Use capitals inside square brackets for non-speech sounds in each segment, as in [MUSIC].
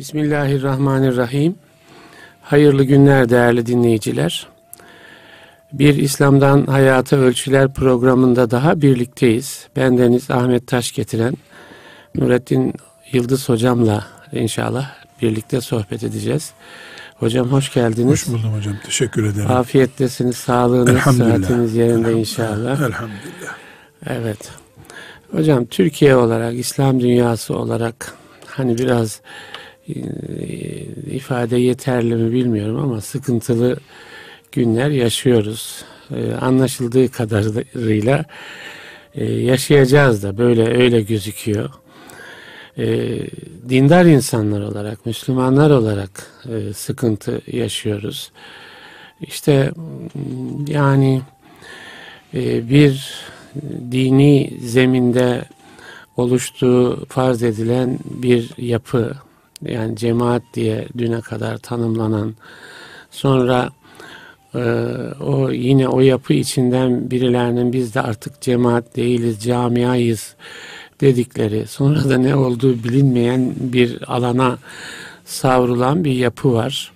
Bismillahirrahmanirrahim. Hayırlı günler değerli dinleyiciler. Bir İslam'dan Hayata Ölçüler programında daha birlikteyiz. Bendeniz Ahmet Taş getiren Nurettin Yıldız hocamla inşallah birlikte sohbet edeceğiz. Hocam hoş geldiniz. Hoş buldum hocam. Teşekkür ederim. Afiyettesiniz, sağlığınız, sıhhatiniz yerinde inşallah. Elhamdülillah. Evet. Hocam Türkiye olarak, İslam dünyası olarak hani biraz ifade yeterli mi bilmiyorum ama sıkıntılı günler yaşıyoruz. E, anlaşıldığı kadarıyla e, yaşayacağız da böyle öyle gözüküyor. dindar insanlar olarak, Müslümanlar olarak sıkıntı yaşıyoruz. İşte yani bir dini zeminde oluştuğu farz edilen bir yapı yani cemaat diye düne kadar tanımlanan sonra e, o yine o yapı içinden birilerinin biz de artık cemaat değiliz camiayız dedikleri sonra da ne olduğu bilinmeyen bir alana savrulan bir yapı var.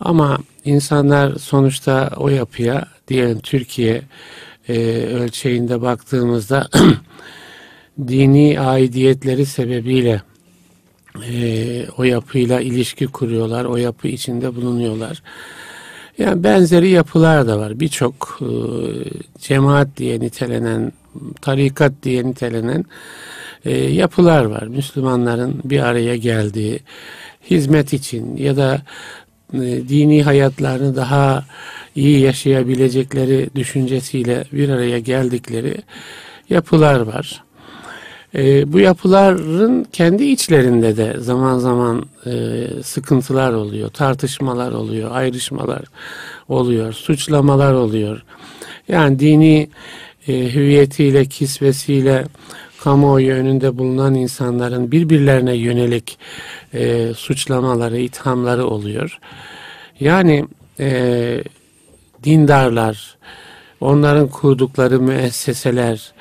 Ama insanlar sonuçta o yapıya diyelim Türkiye e, ölçeğinde baktığımızda [CLEARS THROAT] dini aidiyetleri sebebiyle e, o yapıyla ilişki kuruyorlar, o yapı içinde bulunuyorlar. Yani benzeri yapılar da var. Birçok e, cemaat diye nitelenen, tarikat diye nitelenen e, yapılar var. Müslümanların bir araya geldiği, hizmet için ya da e, dini hayatlarını daha iyi yaşayabilecekleri düşüncesiyle bir araya geldikleri yapılar var. E, bu yapıların kendi içlerinde de zaman zaman e, sıkıntılar oluyor, tartışmalar oluyor, ayrışmalar oluyor, suçlamalar oluyor. Yani dini e, hüviyetiyle, kisvesiyle kamuoyu önünde bulunan insanların birbirlerine yönelik e, suçlamaları, ithamları oluyor. Yani e, dindarlar, onların kurdukları müesseseler,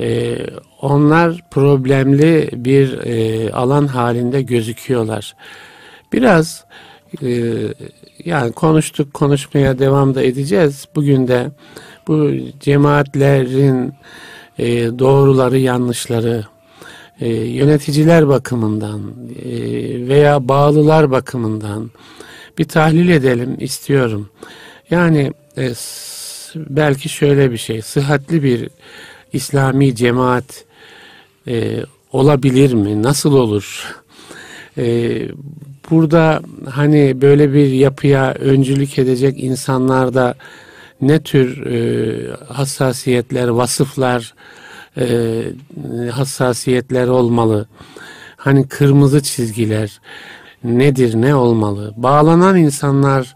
e, onlar problemli bir e, alan halinde gözüküyorlar. Biraz e, yani konuştuk konuşmaya devam da edeceğiz. Bugün de bu cemaatlerin e, doğruları yanlışları e, yöneticiler bakımından e, veya bağlılar bakımından bir tahlil edelim istiyorum. Yani e, belki şöyle bir şey sıhhatli bir İslami cemaat e, olabilir mi? Nasıl olur? E, burada hani böyle bir yapıya öncülük edecek insanlarda ne tür e, hassasiyetler, vasıflar, e, hassasiyetler olmalı? Hani kırmızı çizgiler nedir, ne olmalı? Bağlanan insanlar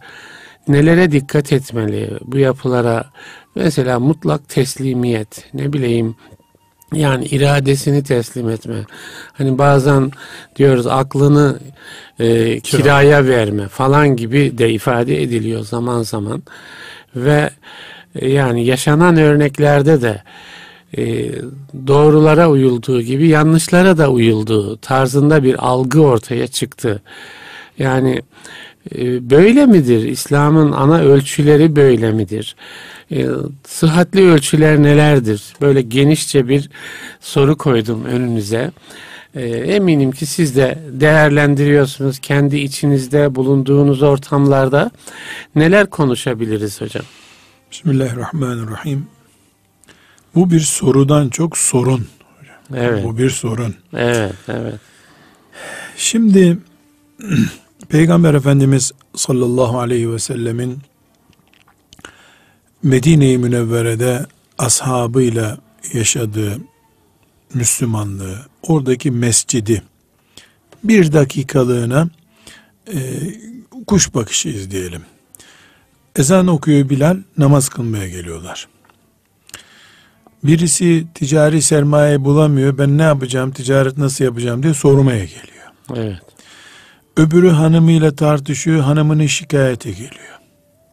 nelere dikkat etmeli bu yapılara? Mesela mutlak teslimiyet, ne bileyim yani iradesini teslim etme. Hani bazen diyoruz aklını e, kiraya verme falan gibi de ifade ediliyor zaman zaman. Ve e, yani yaşanan örneklerde de e, doğrulara uyulduğu gibi yanlışlara da uyulduğu tarzında bir algı ortaya çıktı. Yani e, böyle midir? İslam'ın ana ölçüleri böyle midir? E, sıhhatli ölçüler nelerdir? Böyle genişçe bir soru koydum önünüze. E, eminim ki siz de değerlendiriyorsunuz kendi içinizde bulunduğunuz ortamlarda. Neler konuşabiliriz hocam? Bismillahirrahmanirrahim. Bu bir sorudan çok sorun. Evet. Bu bir sorun. Evet, evet. Şimdi [CLEARS THROAT] Peygamber Efendimiz sallallahu aleyhi ve sellemin Medine-i Münevvere'de ashabıyla yaşadığı Müslümanlığı, oradaki mescidi bir dakikalığına e, kuş bakışı izleyelim. Ezan okuyor Bilal, namaz kılmaya geliyorlar. Birisi ticari sermaye bulamıyor, ben ne yapacağım, ticaret nasıl yapacağım diye sormaya geliyor. Evet. Öbürü hanımıyla tartışıyor, hanımını şikayete geliyor.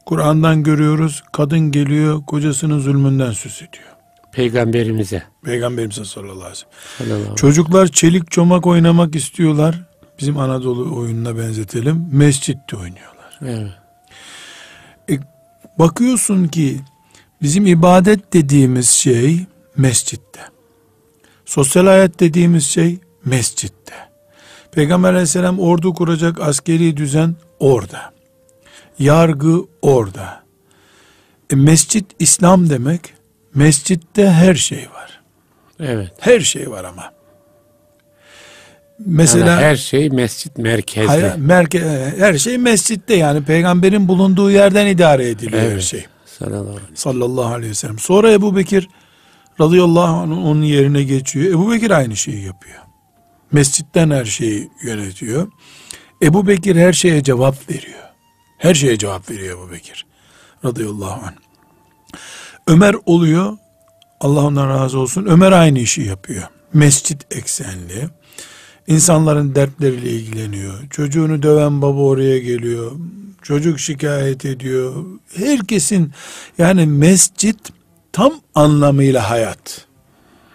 Kur'an'dan görüyoruz, kadın geliyor, kocasının zulmünden söz ediyor. Peygamberimize. Peygamberimize sallallahu aleyhi ve sellem. Çocuklar çelik çomak oynamak istiyorlar. bizim Anadolu oyununa benzetelim. Mescitte oynuyorlar. Evet. E, bakıyorsun ki bizim ibadet dediğimiz şey mescitte. Sosyal hayat dediğimiz şey mescitte. Peygamber aleyhisselam ordu kuracak askeri düzen orada. Yargı orada. E, mescit İslam demek. Mescitte her şey var. Evet. Her şey var ama. Mesela yani her şey mescit merkezde. Hayır, merke, her şey mescitte yani peygamberin bulunduğu yerden idare ediliyor Evet. her şey. Sallallahu aleyhi Sallallahu aleyhi ve sellem. Sonra Ebu Bekir radıyallahu anh onun yerine geçiyor. Ebu Bekir aynı şeyi yapıyor. Mescitten her şeyi yönetiyor. Ebu Bekir her şeye cevap veriyor. Her şeye cevap veriyor Ebu Bekir radıyallahu anh. Ömer oluyor. Allah ondan razı olsun. Ömer aynı işi yapıyor. Mescit eksenli. İnsanların dertleriyle ilgileniyor. Çocuğunu döven baba oraya geliyor. Çocuk şikayet ediyor. Herkesin yani mescit tam anlamıyla hayat.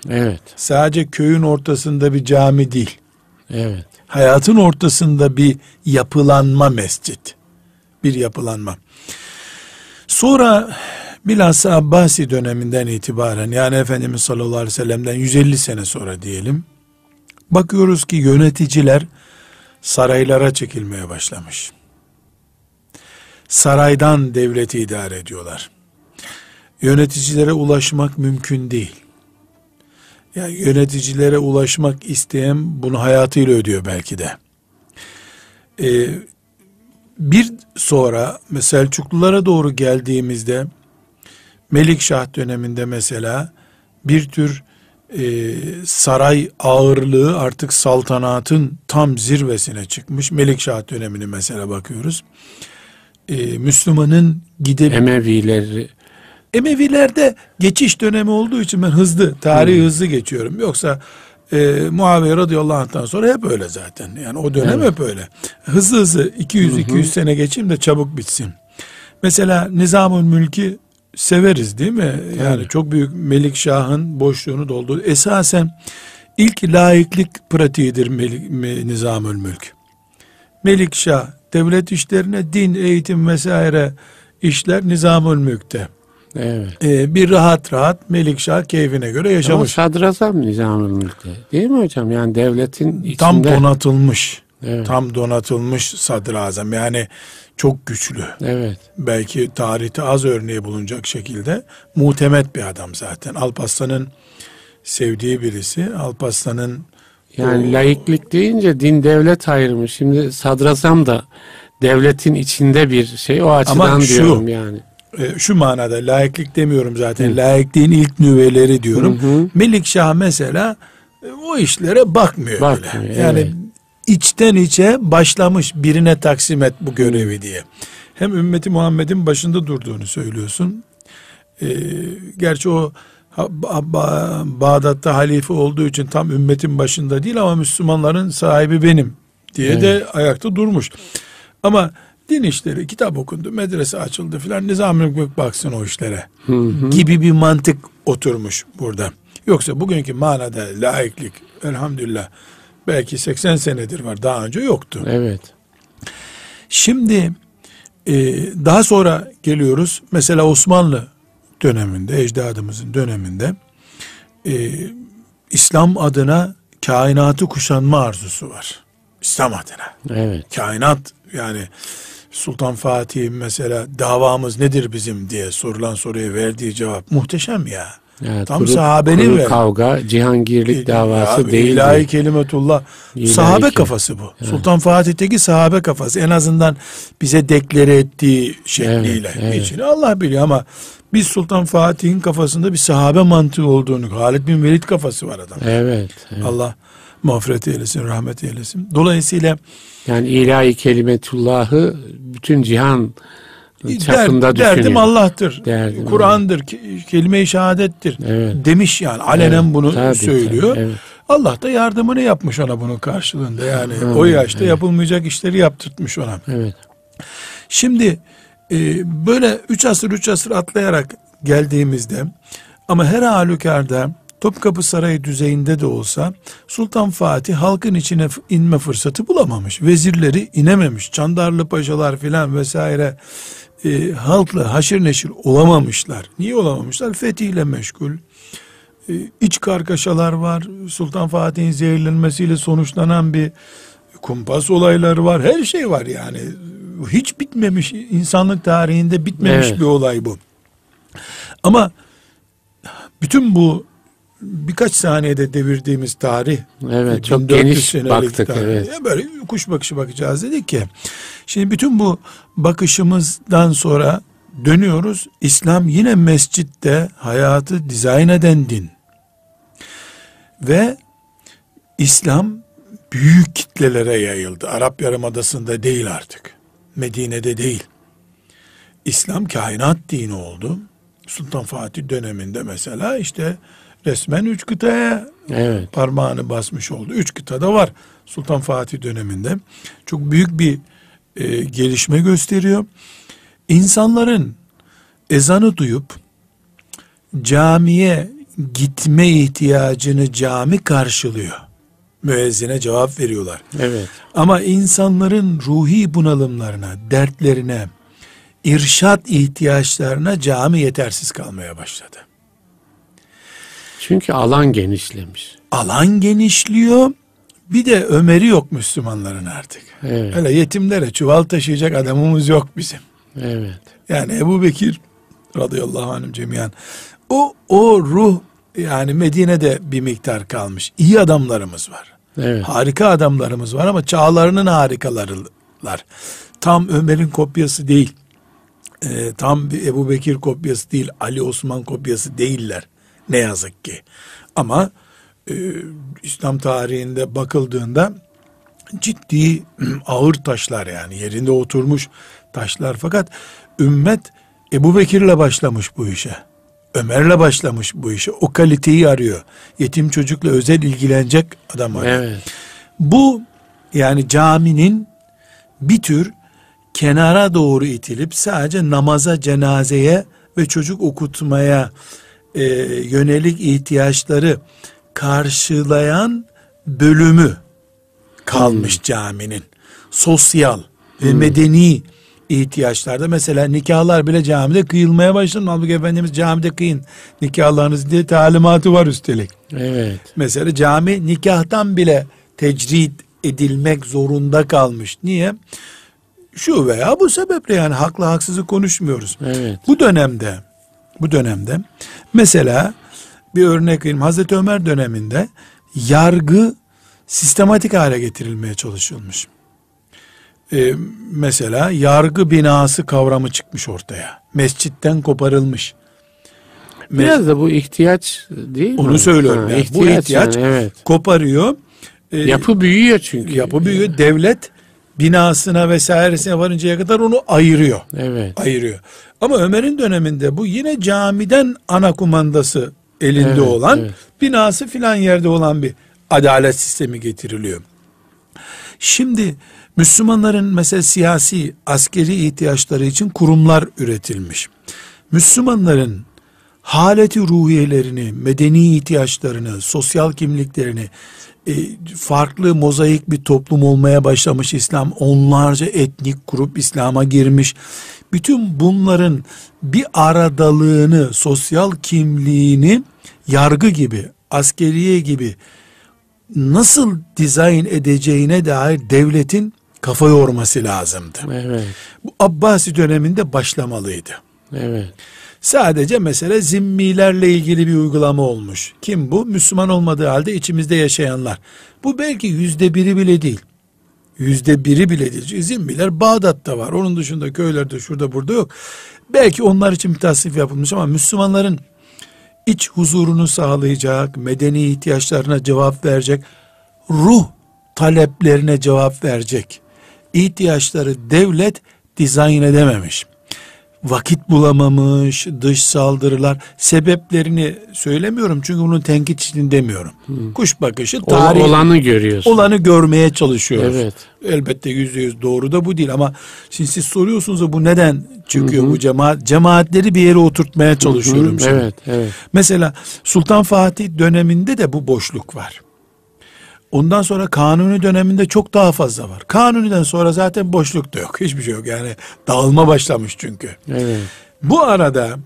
Evet. Sadece köyün ortasında bir cami değil. Evet. Hayatın ortasında bir yapılanma mescit. Bir yapılanma. Sonra bilhassa Abbasi döneminden itibaren yani Efendimiz sallallahu aleyhi ve sellem'den 150 sene sonra diyelim. Bakıyoruz ki yöneticiler saraylara çekilmeye başlamış. Saraydan devleti idare ediyorlar. Yöneticilere ulaşmak mümkün değil. Yani yöneticilere ulaşmak isteyen bunu hayatıyla ödüyor belki de. Ee, bir sonra Selçuklulara doğru geldiğimizde Melikşah döneminde mesela bir tür e, saray ağırlığı artık saltanatın tam zirvesine çıkmış. Melikşah dönemini mesela bakıyoruz. E, Müslümanın gidip Emevileri Emevilerde geçiş dönemi olduğu için ben hızlı, tarihi hızlı geçiyorum. Yoksa e, Muaviye radıyallahu anh'tan sonra hep öyle zaten. Yani o dönem Evet. hep öyle. Hızlı hızlı 200-200 sene geçeyim de çabuk bitsin. Mesela Nizamül Mülk'i severiz değil mi? Yani Evet. çok büyük Melikşah'ın boşluğunu doldurdu. Esasen ilk laiklik pratiğidir Melik, Me- Nizamül Mülk. Melikşah devlet işlerine din, eğitim vesaire işler Nizamül Mülk'te. Evet. Ee, bir rahat rahat Melikşah keyfine göre Ama yaşamış. sadrazam Nizamül Mülk'te. Değil mi hocam? Yani devletin içinde. Tam donatılmış. Evet. Tam donatılmış sadrazam. Yani çok güçlü. Evet. Belki tarihte az örneği bulunacak şekilde muhtemet bir adam zaten. Alparslan'ın sevdiği birisi. Alparslan'ın Yani O- laiklik deyince din devlet ayrımı. Şimdi sadrazam da devletin içinde bir şey. O açıdan Ama şu- diyorum yani. E, şu manada laiklik demiyorum zaten. Laikliğin ilk nüveleri diyorum. Hı hı. Melikşah mesela e, o işlere bakmıyor, Bakmıyor, bile. Yani evet. içten içe başlamış birine taksim et bu görevi diye. Hem ümmeti Muhammed'in başında durduğunu söylüyorsun. Ee, gerçi o Bağdat'ta halife olduğu için tam ümmetin başında değil ama Müslümanların sahibi benim diye de ayakta durmuş. Ama din işleri, kitap okundu, medrese açıldı filan nizam baksın o işlere Hı hı. gibi bir mantık oturmuş burada. Yoksa bugünkü manada laiklik elhamdülillah belki 80 senedir var daha önce yoktu. Evet. Şimdi e, daha sonra geliyoruz mesela Osmanlı döneminde ecdadımızın döneminde e, İslam adına kainatı kuşanma arzusu var. İslam adına. Evet. Kainat yani Sultan Fatih mesela davamız nedir bizim diye sorulan soruya verdiği cevap muhteşem ya. Yani Tam kuru- sahabenin kuru ver- kavga, cihangirlik davası Ya, değil. İlahi kelimetullah. İlahi sahabe kelim- kafası bu. Sultan Fatih'teki sahabe kafası. En azından bize deklare ettiği şekliyle. Evet, evet. İçini Allah biliyor ama biz Sultan Fatih'in kafasında bir sahabe mantığı olduğunu, Halid bin Velid kafası var adam. Evet. evet. Allah mağfiret eylesin, rahmet eylesin. Dolayısıyla Yani ilahi kelimetullahı bütün cihan çapında der, düşünüyor. derdim Allah'tır. Derdim Kur'an'dır, ke- kelime-i şehadettir. Evet. Demiş yani alenen Evet, bunu tabii, söylüyor. tabii, evet. Allah da yardımını yapmış ona bunun karşılığında. Yani Hı, o yaşta evet. yapılmayacak işleri yaptırtmış ona. Evet. Şimdi e, böyle üç asır üç asır atlayarak geldiğimizde ama her halükarda Topkapı Sarayı düzeyinde de olsa Sultan Fatih halkın içine inme fırsatı bulamamış. Vezirleri inememiş. Çandarlı paşalar filan vesaire e, halkla haşır neşir olamamışlar. Niye olamamışlar? Fetihle meşgul. E, iç kargaşalar var. Sultan Fatih'in zehirlenmesiyle sonuçlanan bir kumpas olayları var. Her şey var yani. Hiç bitmemiş insanlık tarihinde bitmemiş evet. bir olay bu. Ama bütün bu birkaç saniyede devirdiğimiz tarih evet çok geniş baktık tarih. evet. Böyle kuş bakışı bakacağız dedik ki şimdi bütün bu bakışımızdan sonra dönüyoruz. İslam yine mescitte hayatı dizayn eden din. Ve İslam büyük kitlelere yayıldı. Arap Yarımadası'nda değil artık. Medine'de değil. İslam kainat dini oldu. Sultan Fatih döneminde mesela işte resmen üç kıtaya evet. parmağını basmış oldu. Üç kıtada var Sultan Fatih döneminde. Çok büyük bir e, gelişme gösteriyor. İnsanların ezanı duyup camiye gitme ihtiyacını cami karşılıyor. Müezzine cevap veriyorlar. Evet. Ama insanların ruhi bunalımlarına, dertlerine, irşat ihtiyaçlarına cami yetersiz kalmaya başladı. Çünkü alan genişlemiş. Alan genişliyor. Bir de Ömer'i yok Müslümanların artık. Evet. Öyle yetimlere çuval taşıyacak adamımız yok bizim. Evet. Yani Ebu Bekir radıyallahu anh cemiyan o, o ruh yani Medine'de bir miktar kalmış. İyi adamlarımız var. Evet. Harika adamlarımız var ama çağlarının harikalarılar. Tam Ömer'in kopyası değil. Ee, tam bir Ebu Bekir kopyası değil. Ali Osman kopyası değiller. Ne yazık ki. Ama e, İslam tarihinde bakıldığında ciddi [CLEARS THROAT] ağır taşlar yani yerinde oturmuş taşlar fakat ümmet Ebu Bekir'le başlamış bu işe. Ömer'le başlamış bu işe. O kaliteyi arıyor. Yetim çocukla özel ilgilenecek adam arıyor. Evet. Bu yani caminin bir tür kenara doğru itilip sadece namaza, cenazeye ve çocuk okutmaya e, yönelik ihtiyaçları karşılayan bölümü kalmış hmm. caminin. Sosyal ve hmm. medeni ihtiyaçlarda mesela nikahlar bile camide kıyılmaya başladı. Halbuki Efendimiz camide kıyın nikahlarınız diye talimatı var üstelik. Evet. Mesela cami nikahtan bile tecrid edilmek zorunda kalmış. Niye? Şu veya bu sebeple yani haklı haksızı konuşmuyoruz. Evet. Bu dönemde bu dönemde mesela bir örnek vereyim. Hazreti Ömer döneminde yargı sistematik hale getirilmeye çalışılmış. Ee, mesela yargı binası kavramı çıkmış ortaya. Mescitten koparılmış. Biraz da bu ihtiyaç değil mi? Onu söylüyorum. Ha, yani. ihtiyaç bu ihtiyaç yani, evet. koparıyor. Ee, yapı büyüyor çünkü. Yapı büyüyor. Devlet binasına vesairesine varıncaya kadar onu ayırıyor. Evet. Ayırıyor. Ama Ömer'in döneminde bu yine camiden ana kumandası elinde evet, olan evet. binası filan yerde olan bir adalet sistemi getiriliyor. Şimdi Müslümanların mesela siyasi, askeri ihtiyaçları için kurumlar üretilmiş. Müslümanların haleti ruhiyelerini, medeni ihtiyaçlarını, sosyal kimliklerini, e, farklı mozaik bir toplum olmaya başlamış İslam. Onlarca etnik grup İslam'a girmiş. Bütün bunların bir aradalığını, sosyal kimliğini yargı gibi, askeriye gibi nasıl dizayn edeceğine dair devletin kafa yorması lazımdı. Evet. Bu Abbasi döneminde başlamalıydı. Evet. Sadece mesele zimmilerle ilgili bir uygulama olmuş. Kim bu? Müslüman olmadığı halde içimizde yaşayanlar. Bu belki yüzde biri bile değil. Yüzde biri bile değil. Zimmiler Bağdat'ta var. Onun dışında köylerde şurada burada yok. Belki onlar için bir tasnif yapılmış ama Müslümanların iç huzurunu sağlayacak, medeni ihtiyaçlarına cevap verecek, ruh taleplerine cevap verecek ihtiyaçları devlet dizayn edememiş. Vakit bulamamış, dış saldırılar sebeplerini söylemiyorum çünkü bunun tenkit için demiyorum. Hmm. Kuş bakışı tarih olanı görüyorsun. Olanı görmeye çalışıyoruz. Evet. Elbette yüzde yüz doğru da bu değil ama şimdi siz soruyorsunuz bu neden çıkıyor Hı-hı. bu cemaat? Cemaatleri bir yere oturtmaya çalışıyorum Hı-hı. şimdi. Evet, evet. Mesela Sultan Fatih döneminde de bu boşluk var. Ondan sonra kanuni döneminde çok daha fazla var. Kanuniden sonra zaten boşluk da yok. Hiçbir şey yok. Yani dağılma başlamış çünkü. Evet. Bu arada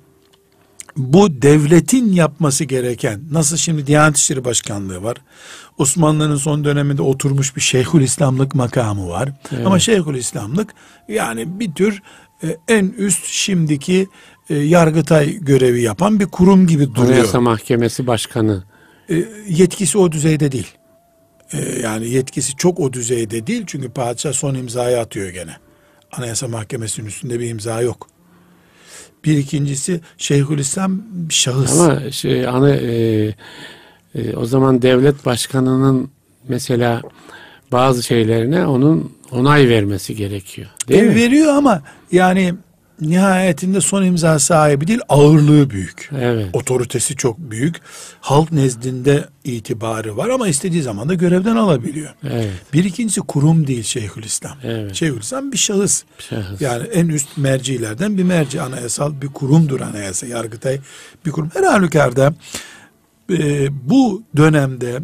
bu devletin yapması gereken nasıl şimdi Diyanet İşleri Başkanlığı var. Osmanlı'nın son döneminde oturmuş bir Şeyhül İslamlık makamı var. Evet. Ama Şeyhül İslamlık yani bir tür e, en üst şimdiki e, Yargıtay görevi yapan bir kurum gibi duruyor. Anayasa Mahkemesi Başkanı. E, yetkisi o düzeyde değil. Ee, yani yetkisi çok o düzeyde değil çünkü padişah son imzayı atıyor gene. Anayasa Mahkemesi'nin üstünde bir imza yok. Bir ikincisi Şeyhülislam şahıs. Ama şey ana e, e, o zaman devlet başkanının mesela bazı şeylerine onun onay vermesi gerekiyor. Değil e, mi? Veriyor ama yani nihayetinde son imza sahibi değil ağırlığı büyük. Evet. Otoritesi çok büyük. Halk nezdinde itibarı var ama istediği zaman da görevden alabiliyor. Evet. Bir ikincisi kurum değil Şeyhülislam. Evet. Şeyhülislam bir şahıs. şahıs. Yani en üst mercilerden bir merci anayasal bir kurumdur anayasa. Yargıtay bir kurum. Her halükarda e, bu dönemde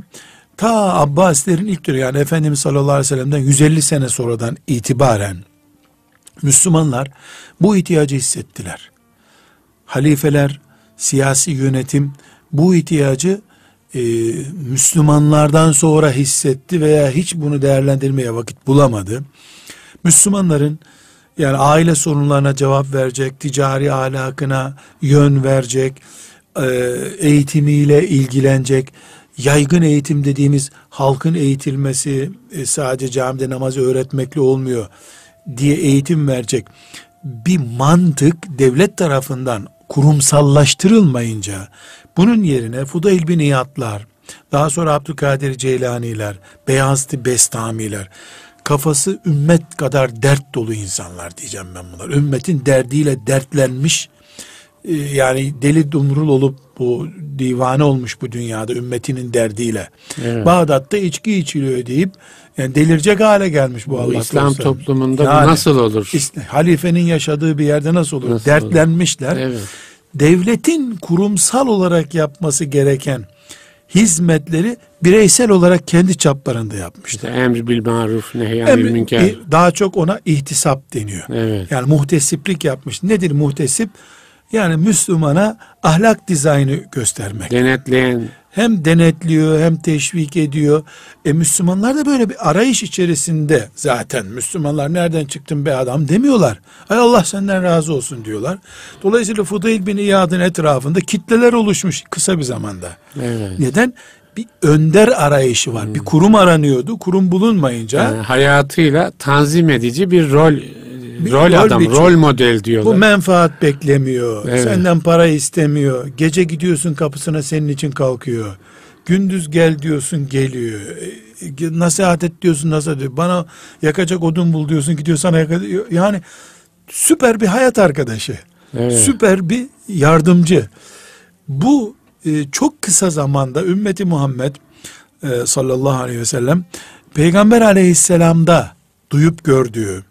ta Abbasilerin ilk dönemi yani Efendimiz sallallahu aleyhi ve sellem'den 150 sene sonradan itibaren Müslümanlar bu ihtiyacı hissettiler. Halifeler, siyasi yönetim bu ihtiyacı e, Müslümanlardan sonra hissetti veya hiç bunu değerlendirmeye vakit bulamadı. Müslümanların yani aile sorunlarına cevap verecek, ticari ahlakına yön verecek, e, eğitimiyle ilgilenecek, yaygın eğitim dediğimiz halkın eğitilmesi e, sadece camide namaz öğretmekle olmuyor diye eğitim verecek bir mantık devlet tarafından kurumsallaştırılmayınca bunun yerine Fudayl bin İyadlar, daha sonra Abdülkadir Ceylaniler, Beyazıt Bestamiler, kafası ümmet kadar dert dolu insanlar diyeceğim ben bunlar. Ümmetin derdiyle dertlenmiş, yani deli dumrul olup bu divane olmuş bu dünyada ümmetinin derdiyle. Evet. Bağdat'ta içki içiliyor deyip yani delirecek hale gelmiş bu, bu Allah İslam korusun. toplumunda yani, bu nasıl olur? Halifenin yaşadığı bir yerde nasıl olur? Nasıl Dertlenmişler. Olur? Evet. Devletin kurumsal olarak yapması gereken hizmetleri bireysel olarak kendi çaplarında yapmışlar. İşte emr bil maruf nehyanil münker. Daha çok ona ihtisap deniyor. Evet. Yani muhtesiplik yapmış. Nedir muhtesip? Yani Müslümana ahlak dizaynı göstermek. Denetleyen. Hem denetliyor hem teşvik ediyor. E Müslümanlar da böyle bir arayış içerisinde zaten. Müslümanlar nereden çıktın be adam demiyorlar. Ay Allah senden razı olsun diyorlar. Dolayısıyla Fudayl bin İyad'ın etrafında kitleler oluşmuş kısa bir zamanda. Evet. Neden? bir önder arayışı var. Hmm. Bir kurum aranıyordu. Kurum bulunmayınca yani hayatıyla tanzim edici bir rol rol, rol adam, biçim. rol model diyorlar. Bu menfaat beklemiyor. Evet. Senden para istemiyor. Gece gidiyorsun kapısına senin için kalkıyor. Gündüz gel diyorsun geliyor. E, nasihat et diyorsun nasihat ediyor. Bana yakacak odun bul diyorsun gidiyor sana yakacak. Yani süper bir hayat arkadaşı. Evet. Süper bir yardımcı. Bu e, çok kısa zamanda ümmeti Muhammed e, sallallahu aleyhi ve sellem Peygamber aleyhisselamda duyup gördüğü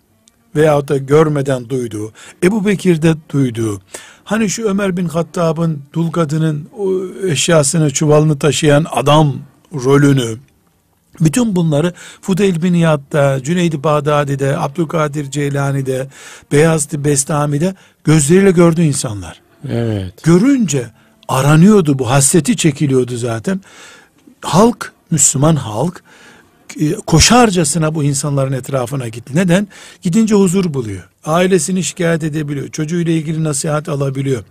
veyahut da görmeden duyduğu, Ebu Bekir'de duyduğu, hani şu Ömer bin Hattab'ın dul kadının o eşyasını, çuvalını taşıyan adam rolünü, bütün bunları Fudeyl bin İyad'da, Cüneyd-i Bağdadi'de, Abdülkadir Ceylani'de, Beyazıt Bestami'de gözleriyle gördü insanlar. Evet. Görünce aranıyordu bu, hasreti çekiliyordu zaten. Halk, Müslüman halk koşarcasına bu insanların etrafına gitti. Neden? Gidince huzur buluyor. Ailesini şikayet edebiliyor. Çocuğuyla ilgili nasihat alabiliyor.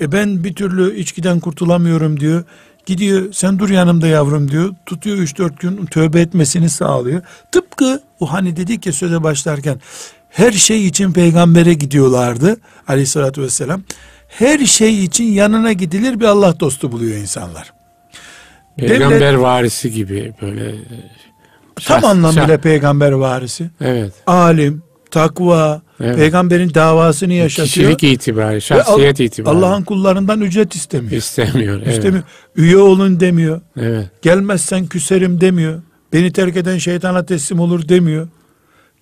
E ben bir türlü içkiden kurtulamıyorum diyor. Gidiyor sen dur yanımda yavrum diyor. Tutuyor 3-4 gün tövbe etmesini sağlıyor. Tıpkı o hani dedik ya söze başlarken her şey için peygambere gidiyorlardı aleyhissalatü vesselam. Her şey için yanına gidilir bir Allah dostu buluyor insanlar. Peygamber Devlet, varisi gibi böyle Tam anlamıyla şah. peygamber varisi. Evet. Alim, takva, Evet. Peygamberin davasını yaşatıyor. Kişilik itibari, şahsiyet itibari. Allah'ın kullarından ücret istemiyor. İstemiyor. Evet. İstemiyor. Üye olun demiyor. Evet. Gelmezsen küserim demiyor. Beni terk eden şeytana teslim olur demiyor.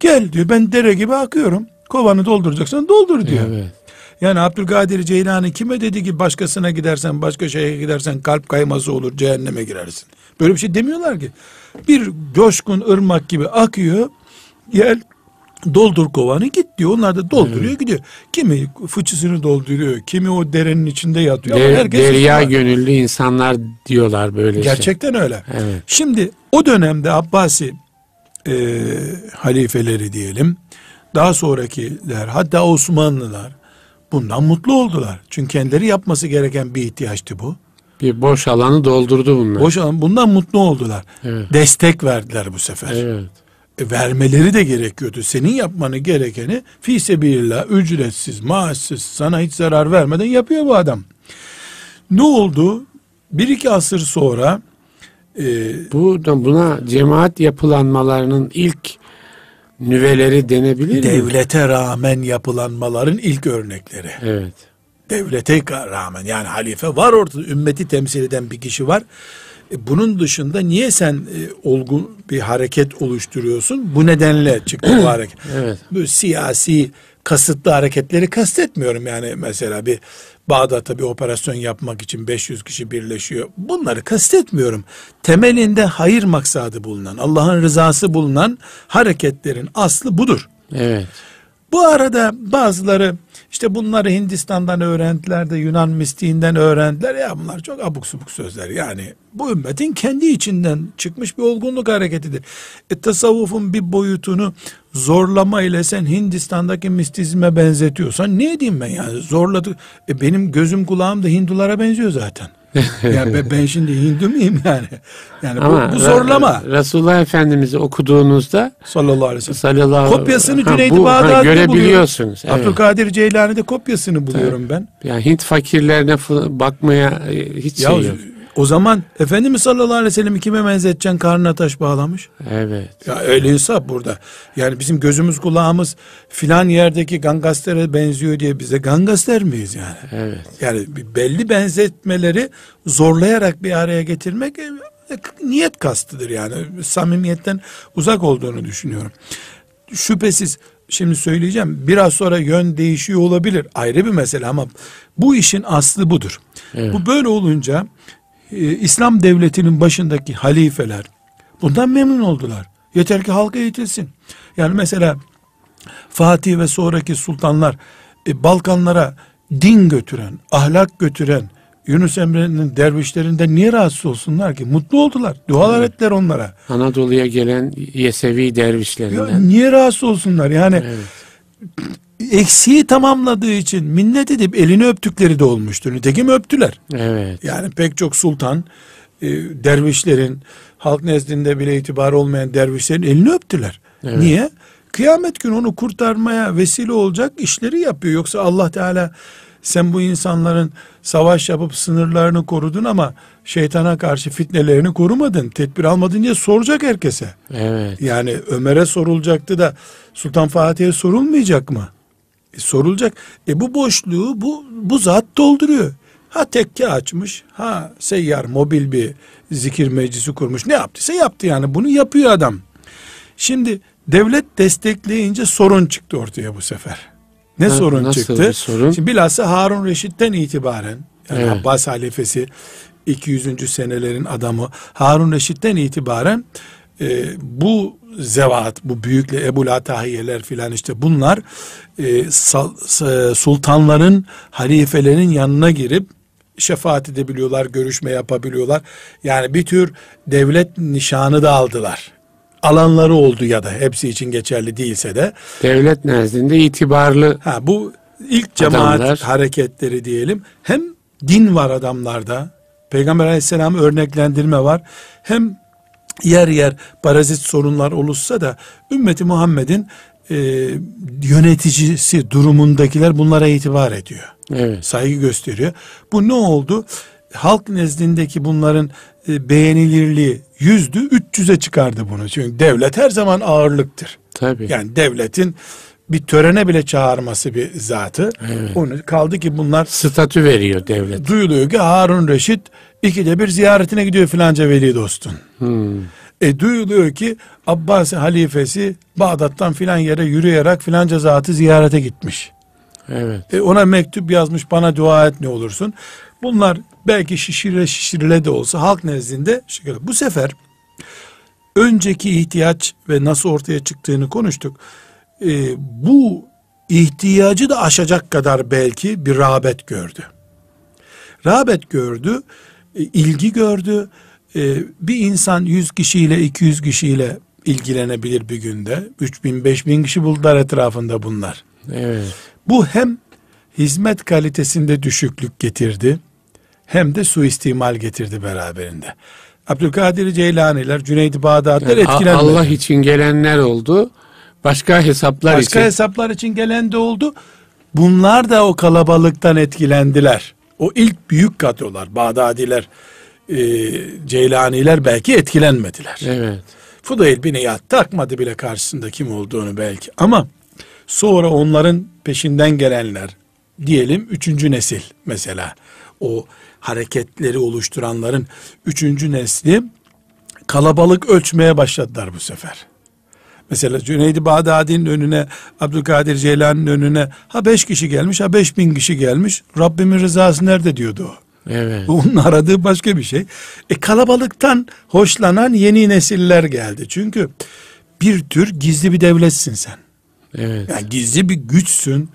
Gel diyor ben dere gibi akıyorum. Kovanı dolduracaksan doldur diyor. Evet. Yani Abdülkadir Ceylani kime dedi ki başkasına gidersen başka şeye gidersen kalp kayması olur cehenneme girersin. Böyle bir şey demiyorlar ki. Bir coşkun ırmak gibi akıyor. Gel doldur kovanı git diyor. Onlar da dolduruyor evet. gidiyor. Kimi fıçısını dolduruyor. Kimi o derenin içinde yatıyor. Der, herkes derya gönüllü insanlar diyorlar böyle Gerçekten şey. öyle. Evet. Şimdi o dönemde Abbasi e, halifeleri diyelim. Daha sonrakiler hatta Osmanlılar bundan mutlu oldular. Çünkü kendileri yapması gereken bir ihtiyaçtı bu. Bir boş alanı doldurdu bunlar. Boş alan bundan mutlu oldular. Evet. Destek verdiler bu sefer. Evet. E, vermeleri de gerekiyordu. Senin yapmanı gerekeni fi sebilillah ücretsiz, maaşsız, sana hiç zarar vermeden yapıyor bu adam. Ne oldu? Bir iki asır sonra e, bu buna cemaat yapılanmalarının ilk nüveleri denebilir devlete mi? Devlete rağmen yapılanmaların ilk örnekleri. Evet. Devlete rağmen yani halife var ortada ümmeti temsil eden bir kişi var. E, bunun dışında niye sen e, olgun bir hareket oluşturuyorsun? Bu nedenle çıktı bu [CLEARS THROAT] hareket. evet. Bu siyasi kasıtlı hareketleri kastetmiyorum yani mesela bir Bağdat'a bir operasyon yapmak için 500 kişi birleşiyor. Bunları kastetmiyorum. Temelinde hayır maksadı bulunan, Allah'ın rızası bulunan hareketlerin aslı budur. Evet. Bu arada bazıları işte bunları Hindistan'dan öğrendiler de Yunan mistiğinden öğrendiler. Ya bunlar çok abuk subuk sözler. Yani bu ümmetin kendi içinden çıkmış bir olgunluk hareketidir. E, tasavvufun bir boyutunu zorlama ile sen Hindistan'daki mistizme benzetiyorsan ne diyeyim ben yani zorladı. E, benim gözüm kulağım da Hindulara benziyor zaten. Yani ben [LAUGHS] şimdi Hindu muyum yani? Yani Ama bu, bu zorlama. Resulullah Efendimiz'i okuduğunuzda sallallahu aleyhi ve sellem sallallahu, kopyasını Cüneydi Bağdadi'de görebiliyorsunuz. Evet. Abdülkadir Ceylani'de kopyasını buluyorum Tabii. ben. Yani Hint fakirlerine bakmaya e, hiç ya, şey yok. O zaman Efendimiz sallallahu aleyhi ve sellem'i kime benzeteceksin karnına taş bağlamış? Evet. Ya öyle hesap burada. Yani bizim gözümüz kulağımız filan yerdeki gangastere benziyor diye bize gangaster miyiz yani? Evet. Yani belli benzetmeleri zorlayarak bir araya getirmek e, niyet kastıdır yani. Samimiyetten uzak olduğunu düşünüyorum. Şüphesiz şimdi söyleyeceğim biraz sonra yön değişiyor olabilir ayrı bir mesele ama bu işin aslı budur. Evet. Bu böyle olunca e, İslam devletinin başındaki halifeler bundan memnun oldular. Yeter ki halka eğitilsin. Yani mesela Fatih ve sonraki sultanlar e, Balkanlara din götüren, ahlak götüren Yunus Emre'nin dervişlerinden niye rahatsız olsunlar ki? Mutlu oldular. Dualar evet. ettiler onlara. Anadolu'ya gelen Yesevi dervişlerinden. Ya niye rahatsız olsunlar? Yani evet eksiği tamamladığı için minnet edip elini öptükleri de olmuştur. Nitekim öptüler. Evet. Yani pek çok sultan e, dervişlerin halk nezdinde bile itibar olmayan dervişlerin elini öptüler. Evet. Niye? Kıyamet günü onu kurtarmaya vesile olacak işleri yapıyor. Yoksa Allah Teala sen bu insanların savaş yapıp sınırlarını korudun ama şeytana karşı fitnelerini korumadın, tedbir almadın diye soracak herkese. Evet. Yani Ömer'e sorulacaktı da Sultan Fatih'e sorulmayacak mı? E, sorulacak. E bu boşluğu bu bu zat dolduruyor. Ha tekke açmış, ha seyyar mobil bir zikir meclisi kurmuş. Ne yaptıysa yaptı yani. Bunu yapıyor adam. Şimdi devlet destekleyince sorun çıktı ortaya bu sefer. Ne ha, sorun nasıl çıktı? Bir sorun? Şimdi bilhassa Harun Reşit'ten itibaren yani evet. Abbas halifesi 200. senelerin adamı Harun Reşit'ten itibaren e, bu zevat, bu büyükle Ebu Latahiyeler filan işte bunlar e, sal, sultanların, halifelerin yanına girip şefaat edebiliyorlar, görüşme yapabiliyorlar. Yani bir tür devlet nişanı da aldılar. Alanları oldu ya da hepsi için geçerli değilse de. Devlet nezdinde itibarlı ha, Bu ilk cemaat adamlar. hareketleri diyelim. Hem din var adamlarda. Peygamber aleyhisselam örneklendirme var. Hem yer yer parazit sorunlar oluşsa da ümmeti Muhammed'in e, yöneticisi durumundakiler bunlara itibar ediyor. Evet. Saygı gösteriyor. Bu ne oldu? Halk nezdindeki bunların e, beğenilirliği yüzdü, 300'e çıkardı bunu. Çünkü devlet her zaman ağırlıktır. Tabii. Yani devletin bir törene bile çağırması bir zatı. Evet. Onu kaldı ki bunlar Statü veriyor devlet. duyuluyor ki Harun Reşit ikide bir ziyaretine gidiyor filanca veli dostun. Hmm. E duyuluyor ki Abbasi halifesi Bağdat'tan filan yere yürüyerek filanca zatı ziyarete gitmiş. Evet. E ona mektup yazmış bana dua et ne olursun. Bunlar belki şişirile şişirile de olsa halk nezdinde şöyle. Bu sefer önceki ihtiyaç ve nasıl ortaya çıktığını konuştuk. E, bu ihtiyacı da aşacak kadar belki bir rağbet gördü. Rağbet gördü, ilgi gördü. E, bir insan 100 kişiyle 200 kişiyle ilgilenebilir bir günde. 3000 5000 kişi buldular etrafında bunlar. Evet. Bu hem hizmet kalitesinde düşüklük getirdi hem de suistimal getirdi beraberinde. Abdülkadir Ceylaniler, Cüneyd-i Bağdadiler Yani etkilenmedi. Allah için gelenler oldu. Başka hesaplar Başka için. hesaplar için gelen de oldu. Bunlar da o kalabalıktan etkilendiler. O ilk büyük kadrolar, Bağdadiler, e, Ceylaniler belki etkilenmediler. Evet. Fudayl bin İyad takmadı bile karşısında kim olduğunu belki. Ama sonra onların peşinden gelenler diyelim üçüncü nesil mesela o hareketleri oluşturanların üçüncü nesli kalabalık ölçmeye başladılar bu sefer. Mesela Cüneydi Bağdadi'nin önüne, Abdülkadir Ceylan'ın önüne ha beş kişi gelmiş ha beş bin kişi gelmiş. Rabbimin rızası nerede diyordu o. Evet. Onun aradığı başka bir şey. E kalabalıktan hoşlanan yeni nesiller geldi. Çünkü bir tür gizli bir devletsin sen. Evet. Yani gizli bir güçsün.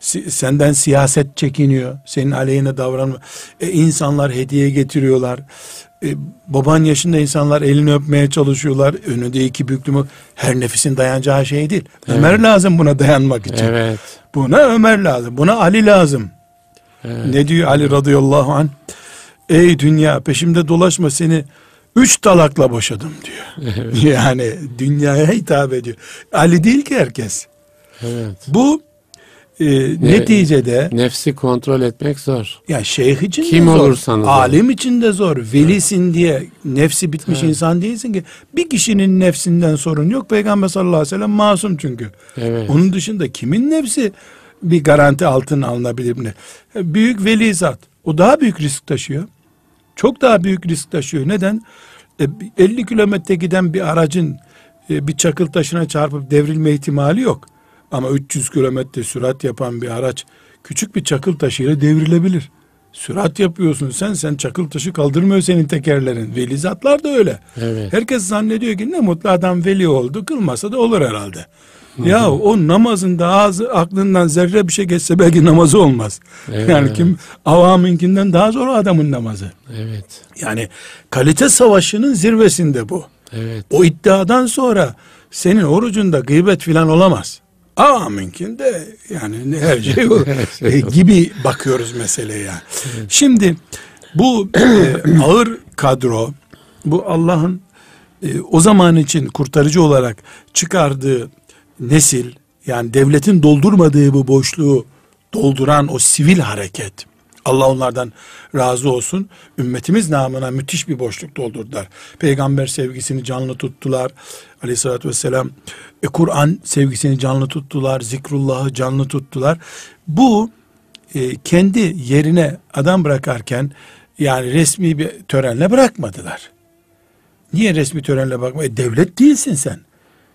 Si- Senden siyaset çekiniyor. Senin aleyhine davranma. E, insanlar hediye getiriyorlar. E, baban yaşında insanlar elini öpmeye çalışıyorlar. Önünde iki büklüm. Her nefesin dayanacağı şey değil. Ömer lazım buna dayanmak için. Evet. Buna Ömer lazım. Buna Ali lazım. Evet. Ne diyor Ali radıyallahu an? Ey dünya peşimde dolaşma seni üç talakla boşadım diyor. [LAUGHS] yani dünyaya hitap ediyor. Ali değil ki herkes. Evet. Bu e, neticede Nefsi kontrol etmek zor. ya şeyh için Kim de zor. olursanız alim için de zor. Velisin diye nefsi bitmiş insan değilsin ki. Bir kişinin nefsinden sorun yok. Peygamber sallallahu aleyhi ve sellem masum çünkü. Evet. Onun dışında kimin nefsi bir garanti altına alınabilir mi? Büyük veli zat. O daha büyük risk taşıyor. Çok daha büyük risk taşıyor. Neden? E, 50 kilometre giden bir aracın e, bir çakıl taşına çarpıp devrilme ihtimali yok. Ama 300 kilometre sürat yapan bir araç küçük bir çakıl taşıyla devrilebilir. Sürat yapıyorsun sen, sen çakıl taşı kaldırmıyor senin tekerlerin. Veli zatlar da öyle. Evet. Herkes zannediyor ki ne mutlu adam veli oldu, kılmasa da olur herhalde. Ya o namazında ağzı aklından zerre bir şey geçse belki namazı olmaz. Evet. Yani kim avamınkinden daha zor adamın namazı. Evet. Yani kalite savaşının zirvesinde bu. Evet. O iddiadan sonra senin orucunda gıybet filan olamaz. Avaminkinde yani her [LAUGHS] şey olur. Her şey E, olur. gibi bakıyoruz meseleye. yani. Şimdi bu e, [CLEARS THROAT] ağır kadro bu Allah'ın e, o zaman için kurtarıcı olarak çıkardığı nesil yani devletin doldurmadığı bu boşluğu dolduran o sivil hareket Allah onlardan razı olsun. Ümmetimiz namına müthiş bir boşluk doldurdular. Peygamber sevgisini canlı tuttular. Aleyhissalatü vesselam e, Kur'an sevgisini canlı tuttular. Zikrullah'ı canlı tuttular. Bu e, kendi yerine adam bırakarken yani resmi bir törenle bırakmadılar. Niye resmi törenle bakma? E, devlet değilsin sen.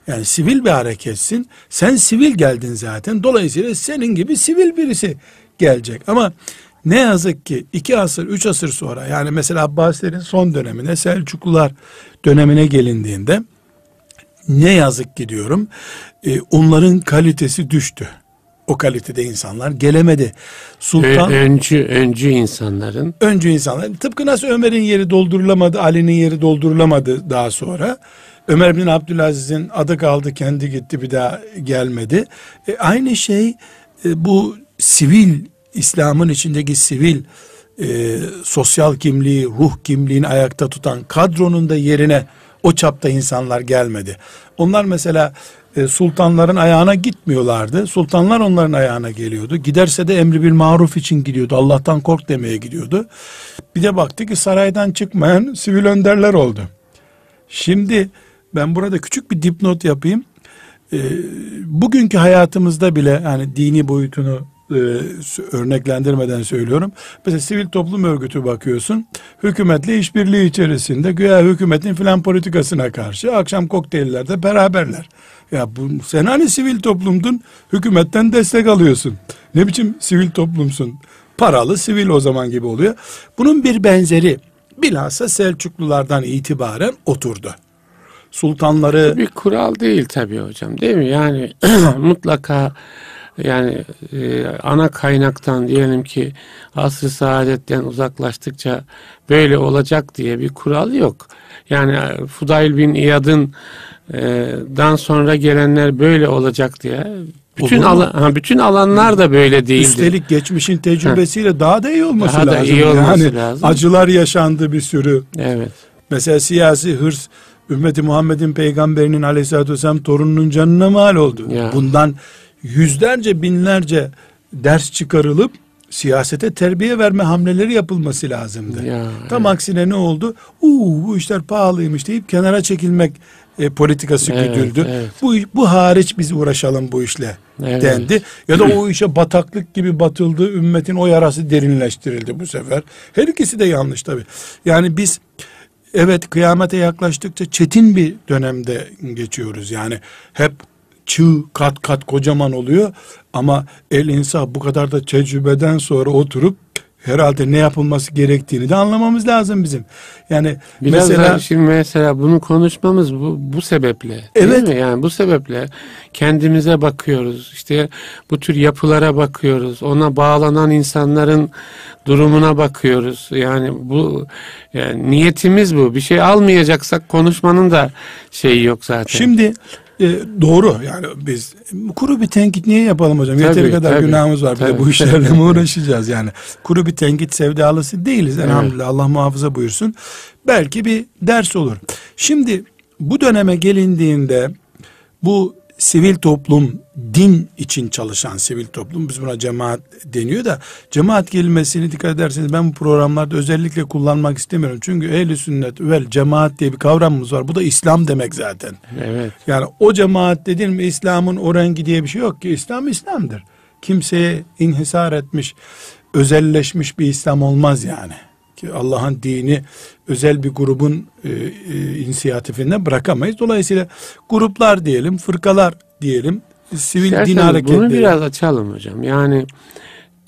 Yani sivil bir hareketsin. Sen sivil geldin zaten. Dolayısıyla senin gibi sivil birisi gelecek. Ama ne yazık ki iki asır, üç asır sonra yani mesela Abbasilerin son dönemine, Selçuklular dönemine gelindiğinde ne yazık ki diyorum e, onların kalitesi düştü. O kalitede insanlar gelemedi. Sultan Ö- öncü, öncü insanların öncü insanlar tıpkı nasıl Ömer'in yeri doldurulamadı, Ali'nin yeri doldurulamadı daha sonra. Ömer bin Abdülaziz'in adı kaldı kendi gitti bir daha gelmedi. E, aynı şey e, bu sivil İslam'ın içindeki sivil e, sosyal kimliği, ruh kimliğini ayakta tutan kadronun da yerine o çapta insanlar gelmedi. Onlar mesela e, sultanların ayağına gitmiyorlardı. Sultanlar onların ayağına geliyordu. Giderse de emri bil maruf için gidiyordu. Allah'tan kork demeye gidiyordu. Bir de baktı ki saraydan çıkmayan sivil önderler oldu. Şimdi ben burada küçük bir dipnot yapayım. e, bugünkü hayatımızda bile yani dini boyutunu e, örneklendirmeden söylüyorum. Mesela sivil toplum örgütü bakıyorsun. Hükümetle işbirliği içerisinde güya hükümetin filan politikasına karşı akşam kokteyllerde beraberler. Ya bu sen hani sivil toplumdun hükümetten destek alıyorsun. Ne biçim sivil toplumsun? Paralı sivil o zaman gibi oluyor. Bunun bir benzeri bilhassa Selçuklulardan itibaren oturdu. Sultanları bir kural değil tabii hocam değil mi? Yani [CLEARS THROAT] mutlaka yani e, ana kaynaktan diyelim ki asr-ı saadetten uzaklaştıkça böyle olacak diye bir kural yok. Yani Fudayl bin İyad'ın e, dan sonra gelenler böyle olacak diye bütün alan, ha, bütün alanlar da böyle değildi. Üstelik geçmişin tecrübesiyle ha. daha da iyi olması daha lazım. Da iyi olması yani lazım. acılar yaşandı bir sürü. Evet. Mesela siyasi hırs ümmeti Muhammed'in peygamberinin aleyhissalatü vesselam torununun canına mal oldu. Ya. Bundan yüzlerce binlerce ders çıkarılıp siyasete terbiye verme hamleleri yapılması lazımdı. Ya, Tam evet. aksine ne oldu? Uuu bu işler pahalıymış deyip kenara çekilmek e, politikası Evet, güdüldü. evet. Bu bu hariç biz uğraşalım bu işle Evet. dendi. Ya da o işe bataklık gibi batıldı. Ümmetin o yarası derinleştirildi bu sefer. Her ikisi de yanlış tabii. Yani biz evet kıyamete yaklaştıkça çetin bir dönemde geçiyoruz. Yani hep çığ kat kat kocaman oluyor ama el insaf bu kadar da tecrübeden sonra oturup herhalde ne yapılması gerektiğini de anlamamız lazım bizim. Yani Biraz mesela şimdi mesela bunu konuşmamız bu, bu sebeple. Değil Evet. mi? Yani bu sebeple kendimize bakıyoruz. İşte bu tür yapılara bakıyoruz. Ona bağlanan insanların durumuna bakıyoruz. Yani bu yani niyetimiz bu. Bir şey almayacaksak konuşmanın da şeyi yok zaten. Şimdi e, doğru yani biz kuru bir tenkit niye yapalım hocam? Yeteri Tabii, kadar tabii. günahımız var. Bir de Tabii. bu işlerle mi [LAUGHS] uğraşacağız yani? Kuru bir tenkit sevdalısı değiliz elhamdülillah. Allah muhafaza buyursun. Belki bir ders olur. Şimdi bu döneme gelindiğinde bu sivil toplum din için çalışan sivil toplum biz buna cemaat deniyor da cemaat kelimesini dikkat ederseniz ben bu programlarda özellikle kullanmak istemiyorum. Çünkü ehli sünnet vel cemaat diye bir kavramımız var. Bu da İslam demek zaten. Evet. Yani o cemaat dedin mi İslam'ın o rengi diye bir şey yok ki. İslam İslam'dır. Kimseye inhisar etmiş, özelleşmiş bir İslam olmaz yani. Ki Allah'ın dini özel bir grubun e, e, inisiyatifinde bırakamayız. Dolayısıyla gruplar diyelim, fırkalar diyelim, sivil din İsterseniz hareketleri. Bunu biraz açalım hocam. Yani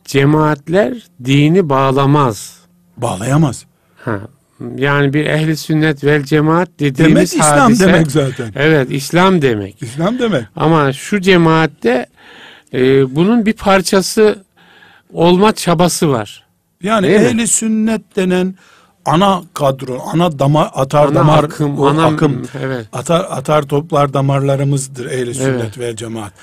cemaatler dini bağlamaz. bağlayamaz. Ha, yani bir ehli sünnet vel cemaat dediğimiz Demek İslam hadise, demek zaten. Evet İslam demek. İslam demek. Ama şu cemaatte e, bunun bir parçası olma çabası var. Yani Değil mi? ehli sünnet denen ana kadro, ana damar, atar Ana damar, akım, o ana akım, evet. atar, atar toplar damarlarımızdır ehli sünnet Evet. ve cemaat.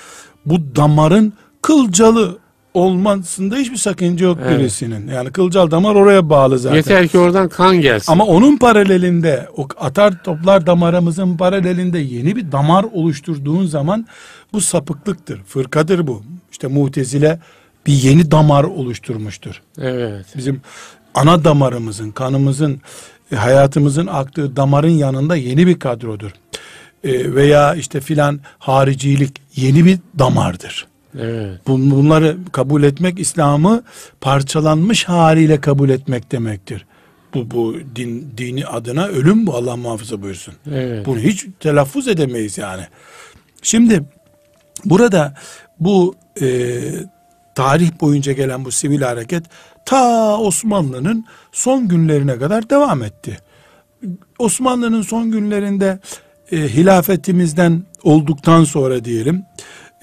Bu damarın kılcalı olmasında hiçbir sakınca yok Evet. birisinin. Yani kılcal damar oraya bağlı zaten. Yeter ki oradan kan gelsin. Ama onun paralelinde o atar toplar damarımızın paralelinde yeni bir damar oluşturduğun zaman bu sapıklıktır. Fırkadır bu. İşte mutezile bir yeni damar oluşturmuştur. evet. Bizim ana damarımızın, kanımızın, e, hayatımızın aktığı damarın yanında yeni bir kadrodur. E, veya işte filan haricilik yeni bir damardır. Evet. Bun- Bunları kabul etmek İslam'ı parçalanmış haliyle kabul etmek demektir. Bu, bu din, dini adına ölüm bu Allah muhafaza buyursun. Evet. Bunu hiç telaffuz edemeyiz yani. Şimdi burada bu e, tarih boyunca gelen bu sivil hareket ta Osmanlı'nın son günlerine kadar devam etti. Osmanlı'nın son günlerinde e, hilafetimizden olduktan sonra diyelim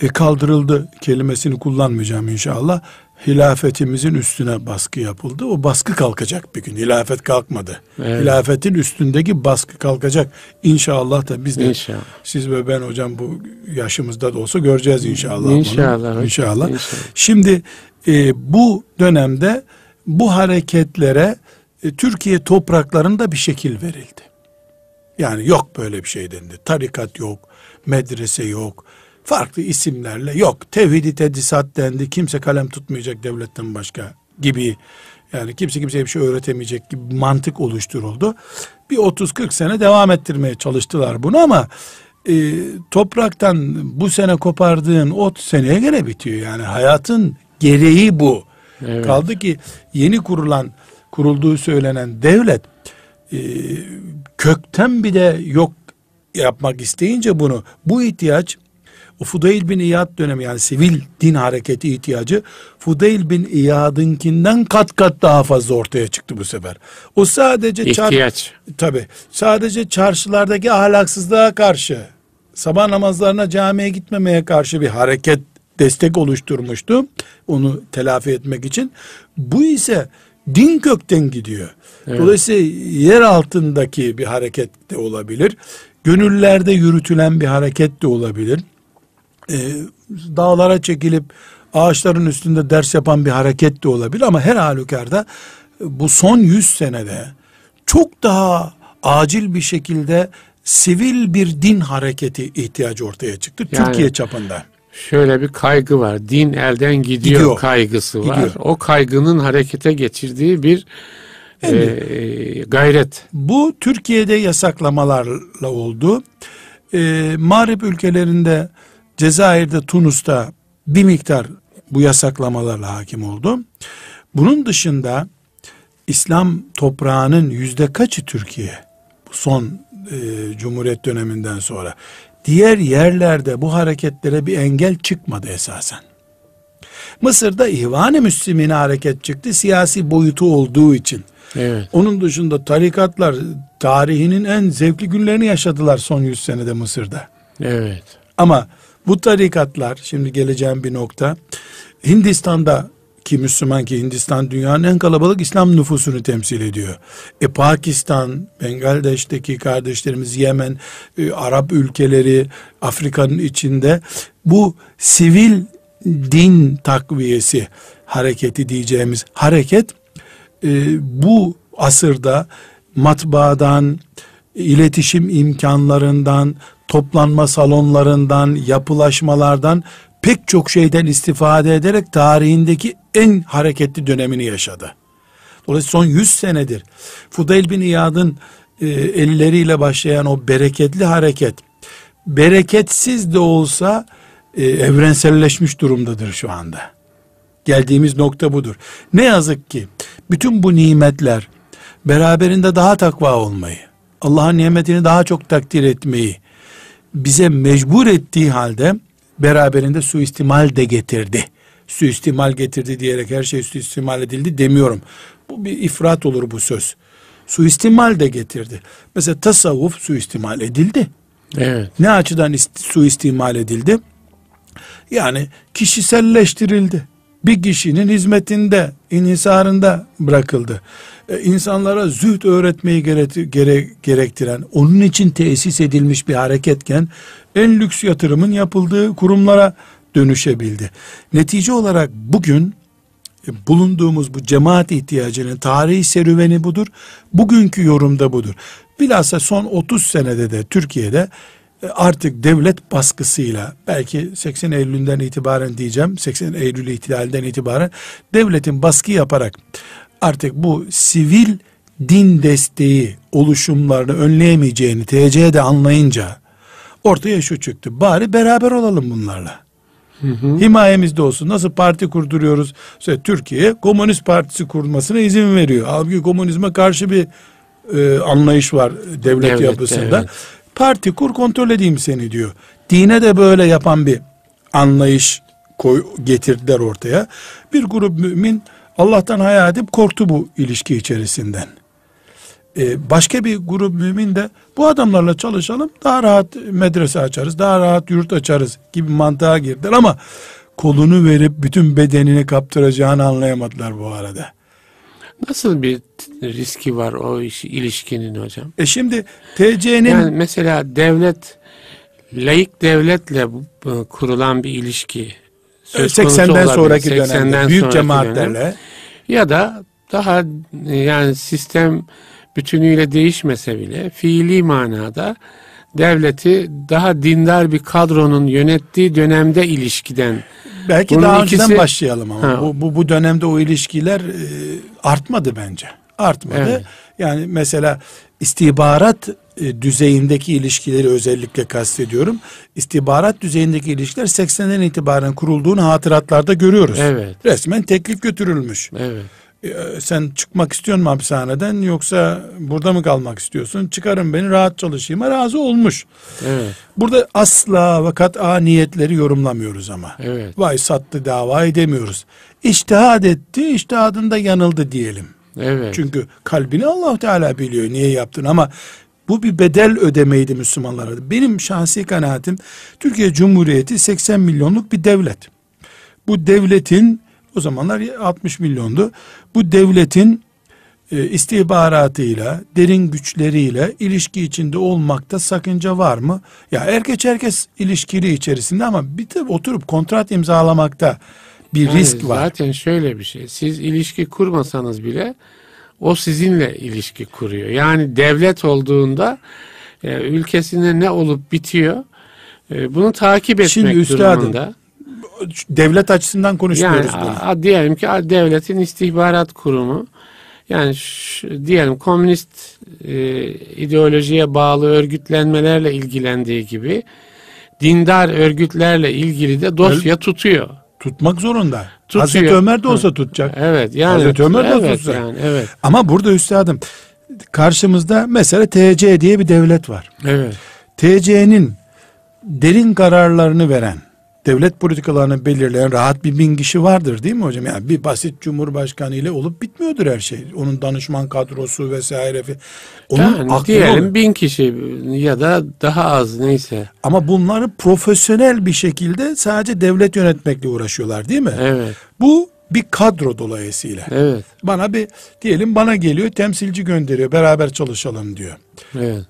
e, kaldırıldı kelimesini kullanmayacağım inşallah. Hilafetimizin üstüne baskı yapıldı. O baskı kalkacak bir gün. Hilafet kalkmadı. Evet. Hilafetin üstündeki baskı kalkacak. İnşallah da biz de İnşallah. siz ve ben hocam bu yaşımızda da olsa göreceğiz inşallah. bunu. İnşallah hocam, İnşallah. inşallah. Şimdi e, bu dönemde bu hareketlere e, Türkiye topraklarında bir şekil verildi. Yani yok böyle bir şey dendi. Tarikat yok, medrese yok, farklı isimlerle yok. Tevhidi tedrisat dendi. Kimse kalem tutmayacak devletten başka gibi. Yani kimse kimseye bir şey öğretemeyecek gibi bir mantık oluşturuldu. Bir 30-40 sene devam ettirmeye çalıştılar bunu ama e, topraktan bu sene kopardığın ot seneye gene bitiyor. Yani hayatın gereği bu. Evet. Kaldı ki yeni kurulan kurulduğu söylenen devlet e, kökten bir de yok yapmak isteyince bunu bu ihtiyaç o Fudayl bin İyad dönemi yani sivil din hareketi ihtiyacı Fudayl bin İyad'ınkinden kat kat daha fazla ortaya çıktı bu sefer. O sadece ihtiyaç. tabi sadece çarşılardaki ahlaksızlığa karşı sabah namazlarına camiye gitmemeye karşı bir hareket destek oluşturmuştu. Onu telafi etmek için. Bu ise din kökten gidiyor. Evet. Dolayısıyla yer altındaki bir hareket de olabilir. Gönüllerde yürütülen bir hareket de olabilir. Ee, dağlara çekilip ağaçların üstünde ders yapan bir hareket de olabilir ama her halükarda bu son yüz senede çok daha acil bir şekilde sivil bir din hareketi ihtiyacı ortaya çıktı yani, Türkiye çapında. Şöyle bir kaygı var. Din elden gidiyor, gidiyor. kaygısı var. Gidiyor. O kaygının harekete geçirdiği bir yani, e, gayret. Bu Türkiye'de yasaklamalarla oldu. E, Mağrip ülkelerinde Cezayir'de, Tunus'ta bir miktar bu yasaklamalarla hakim oldu. Bunun dışında İslam toprağının yüzde kaçı Türkiye? Son e, Cumhuriyet döneminden sonra. Diğer yerlerde bu hareketlere bir engel çıkmadı esasen. Mısır'da İhvan-ı Müslümine hareket çıktı siyasi boyutu olduğu için. Evet. Onun dışında tarikatlar tarihinin en zevkli günlerini yaşadılar son yüz senede Mısır'da. Evet. Ama bu tarikatlar şimdi geleceğim bir nokta Hindistan'da ki Müslüman ki Hindistan dünyanın en kalabalık İslam nüfusunu temsil ediyor. E Pakistan, Bengaldeş'teki kardeşlerimiz Yemen, e, Arap ülkeleri, Afrika'nın içinde bu sivil din takviyesi hareketi diyeceğimiz hareket e, bu asırda matbaadan, iletişim imkanlarından, toplanma salonlarından, yapılaşmalardan pek çok şeyden istifade ederek tarihindeki en hareketli dönemini yaşadı. Dolayısıyla son 100 senedir Fudayl bin İyad'ın e, elleriyle başlayan o bereketli hareket bereketsiz de olsa e, evrenselleşmiş durumdadır şu anda. Geldiğimiz nokta budur. Ne yazık ki bütün bu nimetler beraberinde daha takva olmayı, Allah'ın nimetini daha çok takdir etmeyi bize mecbur ettiği halde beraberinde suistimal de getirdi. Suistimal getirdi diyerek her şey suistimal edildi demiyorum. Bu bir ifrat olur bu söz. Suistimal de getirdi. Mesela tasavvuf suistimal edildi. Evet. Ne açıdan suistimal edildi? Yani kişiselleştirildi. Bir kişinin hizmetinde, inhisarında bırakıldı. Ee, insanlara zühd öğretmeyi gere, gerektiren, onun için tesis edilmiş bir hareketken en lüks yatırımın yapıldığı kurumlara dönüşebildi. Netice olarak bugün e, bulunduğumuz bu cemaat ihtiyacının tarihi serüveni budur. Bugünkü yorumda budur. Bilhassa son 30 senede de Türkiye'de e, artık devlet baskısıyla belki 80 Eylül'den itibaren diyeceğim 80 Eylül ihtilalinden itibaren devletin baskı yaparak artık bu sivil din desteği oluşumlarını önleyemeyeceğini TC'de anlayınca ortaya şu çıktı. Bari beraber olalım bunlarla. Hı hı. Himayemizde olsun. Nasıl parti kurduruyoruz? İşte Türkiye Komünist Partisi kurulmasına izin veriyor. Halbuki komünizme karşı bir e, anlayış var devlet, devlet yapısında. Evet. Parti kur kontrol edeyim seni diyor. Dine de böyle yapan bir anlayış koy, getirdiler ortaya. Bir grup mümin Allah'tan hayal edip korktu bu ilişki içerisinden. Ee, başka bir grup mümin de bu adamlarla çalışalım daha rahat medrese açarız daha rahat yurt açarız gibi mantığa girdiler ama kolunu verip bütün bedenini kaptıracağını anlayamadılar bu arada. Nasıl bir riski var o iş, ilişkinin hocam? E şimdi TC'nin... Yani mesela devlet, laik devletle kurulan bir ilişki 80'den sonraki 80'den dönemde büyük cemaatlerle dönem. ya da daha yani sistem bütünüyle değişmese bile fiili manada devleti daha dindar bir kadronun yönettiği dönemde ilişkiden belki Bunun daha ikisi, önceden başlayalım ama ha. bu, bu bu dönemde o ilişkiler e, artmadı bence. Artmadı. Evet. Yani mesela istihbarat e, düzeyindeki ilişkileri özellikle kastediyorum. İstihbarat düzeyindeki ilişkiler 80'den itibaren kurulduğunu hatıratlarda görüyoruz. Evet. Resmen teklif götürülmüş. Evet. E, sen çıkmak istiyorsun mu hapishaneden yoksa burada mı kalmak istiyorsun? Çıkarın beni rahat çalışayım. Razı olmuş. Evet. Burada asla ve kat'a niyetleri yorumlamıyoruz ama. Evet. Vay sattı dava edemiyoruz. İçtihad etti, içtihadında yanıldı diyelim. Evet. Çünkü kalbini Allah Teala biliyor niye yaptın ama bu bir bedel ödemeydi Müslümanlara. Benim şahsi kanaatim Türkiye Cumhuriyeti 80 milyonluk bir devlet. Bu devletin o zamanlar 60 milyondu. Bu devletin e, istihbaratıyla, derin güçleriyle ilişki içinde olmakta sakınca var mı? Ya herkes herkes ilişkili içerisinde ama bir de oturup kontrat imzalamakta bir Yani risk var. Zaten şöyle bir şey. Siz ilişki kurmasanız bile o sizinle ilişki kuruyor. Yani devlet olduğunda e, ülkesinde ne olup bitiyor e, bunu takip etmek Şimdi üstadım, durumunda. Devlet açısından Yani konuşmuyoruz bunu. a- diyelim ki a- devletin istihbarat kurumu yani şu- diyelim komünist e, ideolojiye bağlı örgütlenmelerle ilgilendiği gibi dindar örgütlerle ilgili de dosya tutuyor. Tutmak zorunda. Tutuyor. Hazreti Ömer de olsa tutacak. Evet yani Hazreti Ömer de evet, tutsa. yani evet. Ama burada üstadım karşımızda mesela TC diye bir devlet var. Evet. TC'nin derin kararlarını veren, devlet politikalarını belirleyen rahat bir bin kişi vardır değil mi hocam? Yani bir basit cumhurbaşkanı ile olup bitmiyordur her şey. Onun danışman kadrosu vesaire. Onun yani diyelim olur. bin kişi ya da daha az neyse. Ama bunları profesyonel bir şekilde sadece devlet yönetmekle uğraşıyorlar değil mi? Evet. Bu bir kadro dolayısıyla. Evet. Bana bir diyelim bana geliyor temsilci gönderiyor beraber çalışalım diyor. Evet.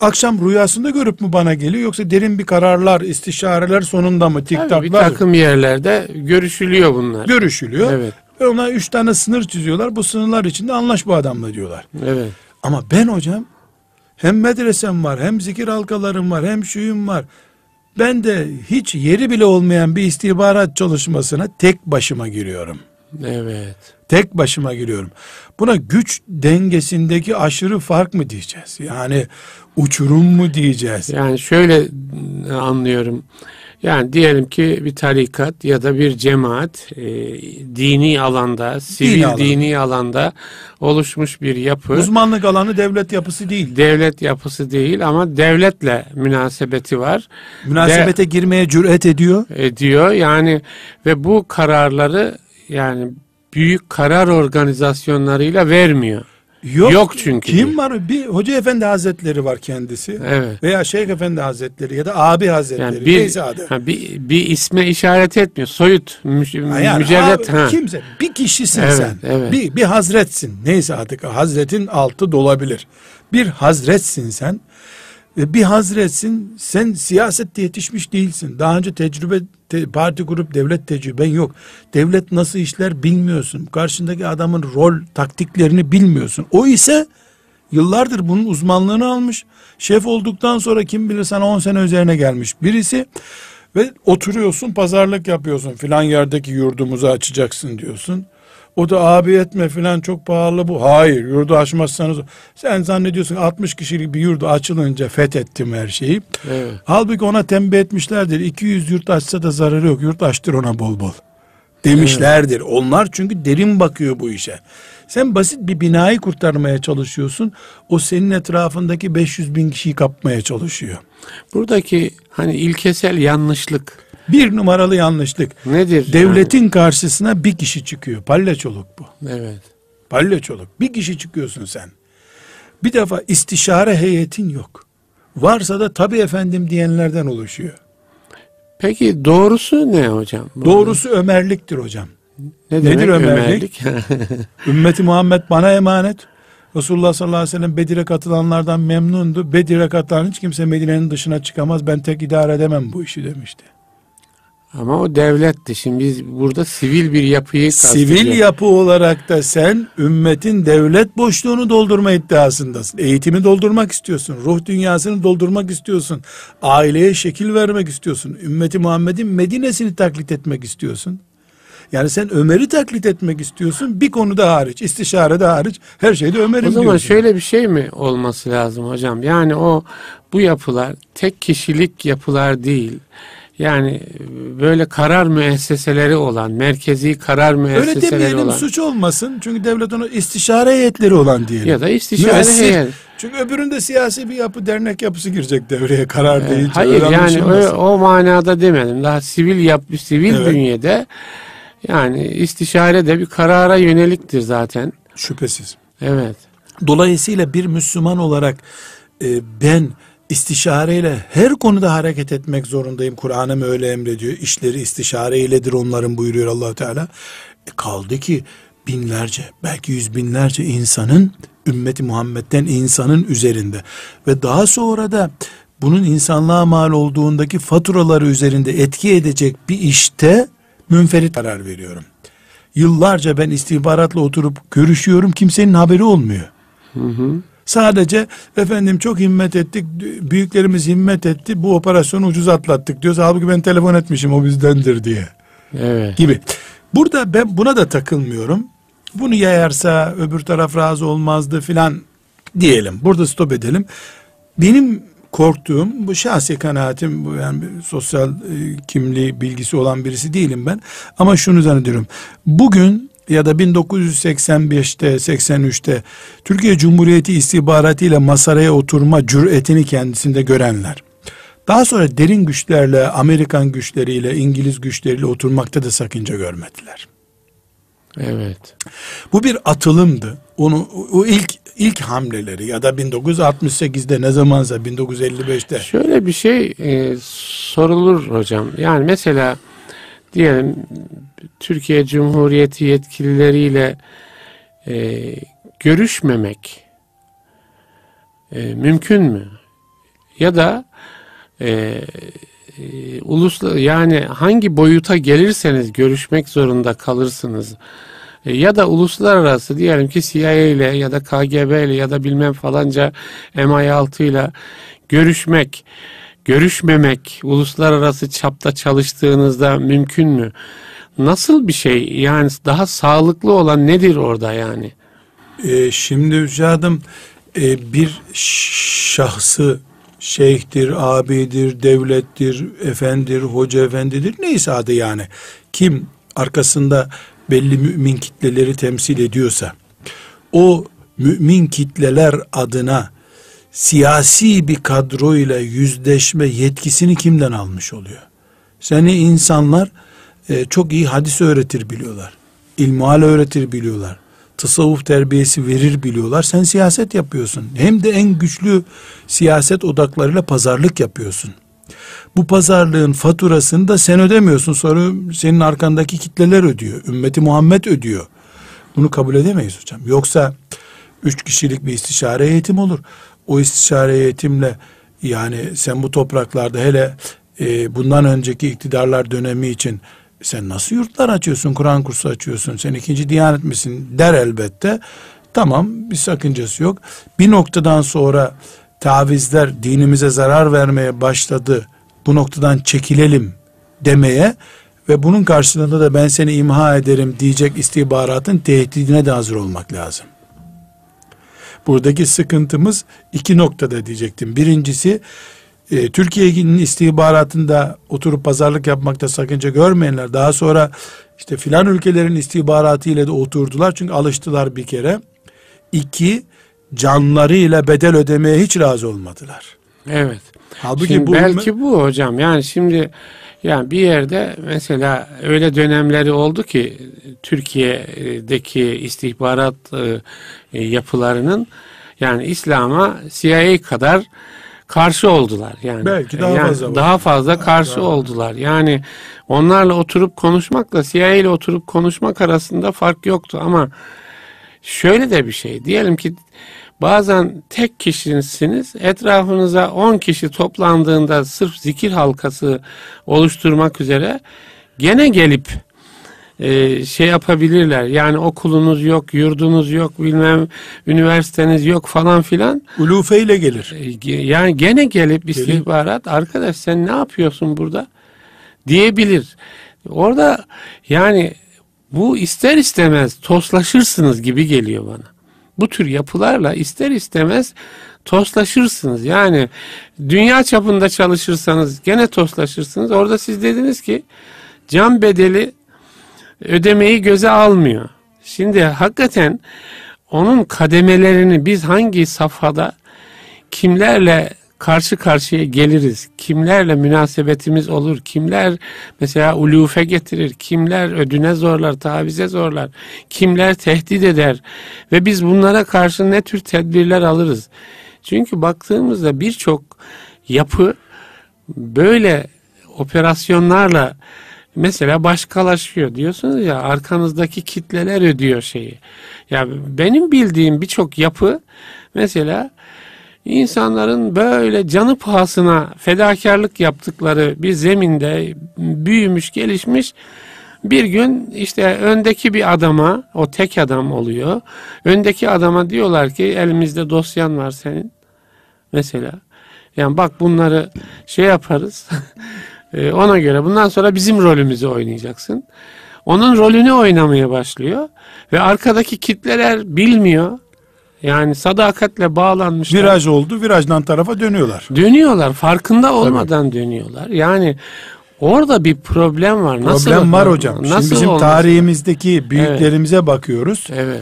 Akşam rüyasında görüp mü bana geliyor yoksa derin bir kararlar, istişareler sonunda mı Tabii bir tiktaklar takım yerlerde görüşülüyor bunlar. görüşülüyor. Evet. Ve ona üç tane sınır çiziyorlar. Bu sınırlar içinde anlaş bu adamla diyorlar. Evet. Ama ben hocam hem medresem var hem zikir halkalarım var hem şuyum var. Ben de hiç yeri bile olmayan bir istihbarat çalışmasına tek başıma giriyorum. Evet. Tek başıma giriyorum. Buna güç dengesindeki aşırı fark mı diyeceğiz? Yani uçurum mu diyeceğiz? Yani şöyle anlıyorum. Yani diyelim ki bir tarikat ya da bir cemaat e, dini alanda, sivil alanda. dini alanda oluşmuş bir yapı. Uzmanlık alanı devlet yapısı değil. Devlet yapısı değil ama devletle münasebeti var. Münasebete girmeye cüret ediyor. ediyor. Yani ve bu kararları yani büyük karar organizasyonlarıyla vermiyor. Yok, Yok çünkü. Kim var? Bir Hoca Efendi Hazretleri var kendisi. Evet. Veya Şeyh Efendi Hazretleri ya da abi Hazretleri. Yani bir, neyse adı. ha, bir, bir isme işaret etmiyor. Soyut, mü, Ha yani mücerret. abi, ha. kimse bir kişisin Evet, sen. evet. Bir, bir hazretsin. Neyse artık hazretin altı dolabilir. Bir hazretsin sen. Ve bir hazretsin sen siyasette yetişmiş değilsin. Daha önce tecrübe te- parti kurup devlet tecrüben yok. Devlet nasıl işler bilmiyorsun. Karşındaki adamın rol taktiklerini bilmiyorsun. O ise yıllardır bunun uzmanlığını almış. Şef olduktan sonra kim bilir sana 10 sene üzerine gelmiş birisi ve oturuyorsun pazarlık yapıyorsun filan yerdeki yurdumuzu açacaksın diyorsun. O da abi etme filan çok pahalı bu. Hayır yurdu açmazsanız sen zannediyorsun 60 kişilik bir yurdu açılınca fethettim her şeyi. Evet. Halbuki ona tembih etmişlerdir. 200 yurt açsa da zararı yok. Yurt açtır ona bol bol. Demişlerdir. Onlar çünkü derin bakıyor bu işe. Sen basit bir binayı kurtarmaya çalışıyorsun. O senin etrafındaki 500 bin kişiyi kapmaya çalışıyor. Buradaki hani ilkesel yanlışlık Bir numaralı yanlışlık. nedir? Devletin karşısına bir kişi çıkıyor. Palyaçoluk bu. Evet. Palyaçoluk. Bir kişi çıkıyorsun sen. Bir defa istişare heyetin yok. Varsa da tabi efendim diyenlerden oluşuyor. Peki doğrusu ne hocam? Doğrusu Ömerliktir hocam. ne nedir demek Ömerlik? [LAUGHS] Ümmeti Muhammed bana emanet. Resulullah sallallahu aleyhi ve sellem Bedir'e katılanlardan memnundu. Bedir'e katılan hiç kimse Medine'nin dışına çıkamaz. Ben tek idare edemem bu işi demişti. Ama o devletti. Şimdi biz burada sivil bir yapıyı Sivil yapı olarak da sen ümmetin devlet boşluğunu doldurma iddiasındasın. Eğitimi doldurmak istiyorsun. Ruh dünyasını doldurmak istiyorsun. Aileye şekil vermek istiyorsun. Ümmeti Muhammed'in Medine'sini taklit etmek istiyorsun. Yani sen Ömer'i taklit etmek istiyorsun. Bir konuda hariç, istişare de hariç her şeyde Ömer'im O zaman diyorsun. şöyle bir şey mi olması lazım hocam? Yani o bu yapılar tek kişilik yapılar değil. Yani böyle karar müesseseleri olan, merkezi karar Öyle müesseseleri demeyelim olan suç olmasın. Çünkü devlet onu istişare heyetleri olan diyelim. ya da istişare Müessir. heyet. Çünkü öbüründe siyasi bir yapı, dernek yapısı girecek devreye karar Ee, deyince. Hayır öyle yani o, o manada demedim. Daha sivil yap sivil Evet. bünyede yani istişare de bir karara yöneliktir zaten. Şüphesiz. Evet. Dolayısıyla bir Müslüman olarak e, ben istişareyle her konuda hareket etmek zorundayım. Kur'an'ım öyle emrediyor. İşleri istişare iledir onların buyuruyor allah Teala. E, kaldı ki binlerce belki yüz binlerce insanın ümmeti Muhammed'den insanın üzerinde ve daha sonra da bunun insanlığa mal olduğundaki faturaları üzerinde etki edecek bir işte münferit karar veriyorum. Yıllarca ben istihbaratla oturup görüşüyorum kimsenin haberi olmuyor. Sadece efendim çok himmet ettik, büyüklerimiz himmet etti, bu operasyonu ucuz atlattık diyoruz. Halbuki ben telefon etmişim o bizdendir diye Evet. gibi. Burada ben buna da takılmıyorum. Bunu yayarsa öbür taraf razı olmazdı filan diyelim. Burada stop edelim. Benim korktuğum bu şahsi kanaatim bu yani sosyal e, kimliği bilgisi olan birisi değilim ben. Ama şunu zannediyorum. Bugün ya da 1985'te 83'te Türkiye Cumhuriyeti istihbaratıyla masaraya oturma cüretini kendisinde görenler. Daha sonra derin güçlerle, Amerikan güçleriyle, İngiliz güçleriyle oturmakta da sakınca görmediler. Evet. Bu bir atılımdı. Onu o ilk ilk hamleleri ya da 1968'de ne zamansa 1955'te Şöyle bir şey e, sorulur hocam. Yani mesela diyelim Türkiye Cumhuriyeti yetkilileriyle e, görüşmemek e, mümkün mü? Ya da e, e, yani hangi boyuta gelirseniz görüşmek zorunda kalırsınız. E, ya da uluslararası diyelim ki CIA ile ya da KGB ile ya da bilmem falanca MI6 ile görüşmek, görüşmemek uluslararası çapta çalıştığınızda mümkün mü? Nasıl bir şey? Yani daha sağlıklı olan nedir orada yani? Ee, şimdi üstadım e, bir şahsı şeyhtir, abidir, devlettir, efendir, hoca efendidir neyse adı yani. Kim arkasında belli mümin kitleleri temsil ediyorsa o mümin kitleler adına siyasi bir kadroyla yüzleşme yetkisini kimden almış oluyor? Seni insanlar e, çok iyi hadis öğretir biliyorlar. İlmuhal öğretir biliyorlar. Tasavvuf terbiyesi verir biliyorlar. Sen siyaset yapıyorsun. Hem de en güçlü siyaset odaklarıyla pazarlık yapıyorsun. Bu pazarlığın faturasını da sen ödemiyorsun. Sonra senin arkandaki kitleler ödüyor. Ümmeti Muhammed ödüyor. Bunu kabul edemeyiz hocam. Yoksa üç kişilik bir istişare eğitim olur. O istişare eğitimle yani sen bu topraklarda hele e, bundan önceki iktidarlar dönemi için sen nasıl yurtlar açıyorsun, Kur'an kursu açıyorsun, sen ikinci diyanet misin der elbette. Tamam bir sakıncası yok. Bir noktadan sonra tavizler dinimize zarar vermeye başladı. Bu noktadan çekilelim demeye ve bunun karşılığında da ben seni imha ederim diyecek istihbaratın tehdidine de hazır olmak lazım. Buradaki sıkıntımız iki noktada diyecektim. Birincisi e, Türkiye'nin istihbaratında oturup pazarlık yapmakta sakınca görmeyenler daha sonra işte filan ülkelerin istihbaratı ile de oturdular çünkü alıştılar bir kere. İki canlarıyla bedel ödemeye hiç razı olmadılar. Evet. Halbuki Şimdi bu belki bu hocam. Yani şimdi yani bir yerde mesela öyle dönemleri oldu ki Türkiye'deki istihbarat e, e, yapılarının yani İslam'a CIA kadar karşı oldular yani. Belki daha yani fazla daha fazla karşı Daha- oldular. Yani onlarla oturup konuşmakla CIA ile oturup konuşmak arasında fark yoktu ama şöyle de bir şey. Diyelim ki bazen tek kişisiniz. Etrafınıza 10 kişi toplandığında sırf zikir halkası oluşturmak üzere gene gelip e, şey yapabilirler. Yani okulunuz yok, yurdunuz yok, bilmem üniversiteniz yok falan filan. ulufeyle gelir. E, Yani gene gelip istihbarat arkadaş sen ne yapıyorsun burada diyebilir. Orada yani bu ister istemez toslaşırsınız gibi geliyor bana. Bu tür yapılarla ister istemez toslaşırsınız. Yani dünya çapında çalışırsanız gene toslaşırsınız. Orada siz dediniz ki can bedeli ödemeyi göze almıyor. Şimdi hakikaten onun kademelerini biz hangi safhada kimlerle karşı karşıya geliriz, kimlerle münasebetimiz olur, kimler mesela ulufe getirir, kimler ödüne zorlar, tavize zorlar, kimler tehdit eder? Ve biz bunlara karşı ne tür tedbirler alırız. Çünkü baktığımızda birçok yapı böyle operasyonlarla mesela başkalaşıyor. Diyorsunuz ya arkanızdaki kitleler ödüyor şeyi. Ya benim bildiğim birçok yapı mesela insanların böyle canı pahasına fedakarlık yaptıkları bir zeminde büyümüş, gelişmiş bir gün işte öndeki bir adama, o tek adam oluyor. Öndeki adama diyorlar ki elimizde dosyan var senin. Mesela. Yani bak bunları şey yaparız. [LAUGHS] E, ona göre bundan sonra bizim rolümüzü oynayacaksın. Onun rolünü oynamaya başlıyor. Ve arkadaki kitleler bilmiyor. Yani sadakatle bağlanmışlar. Viraj oldu, virajdan tarafa dönüyorlar. Dönüyorlar, farkında olmadan Tabii. dönüyorlar. Yani orada bir problem var. Nasıl problem var hocam. Nasıl Şimdi bizim olmaz? tarihimizdeki büyüklerimize evet. bakıyoruz. Evet.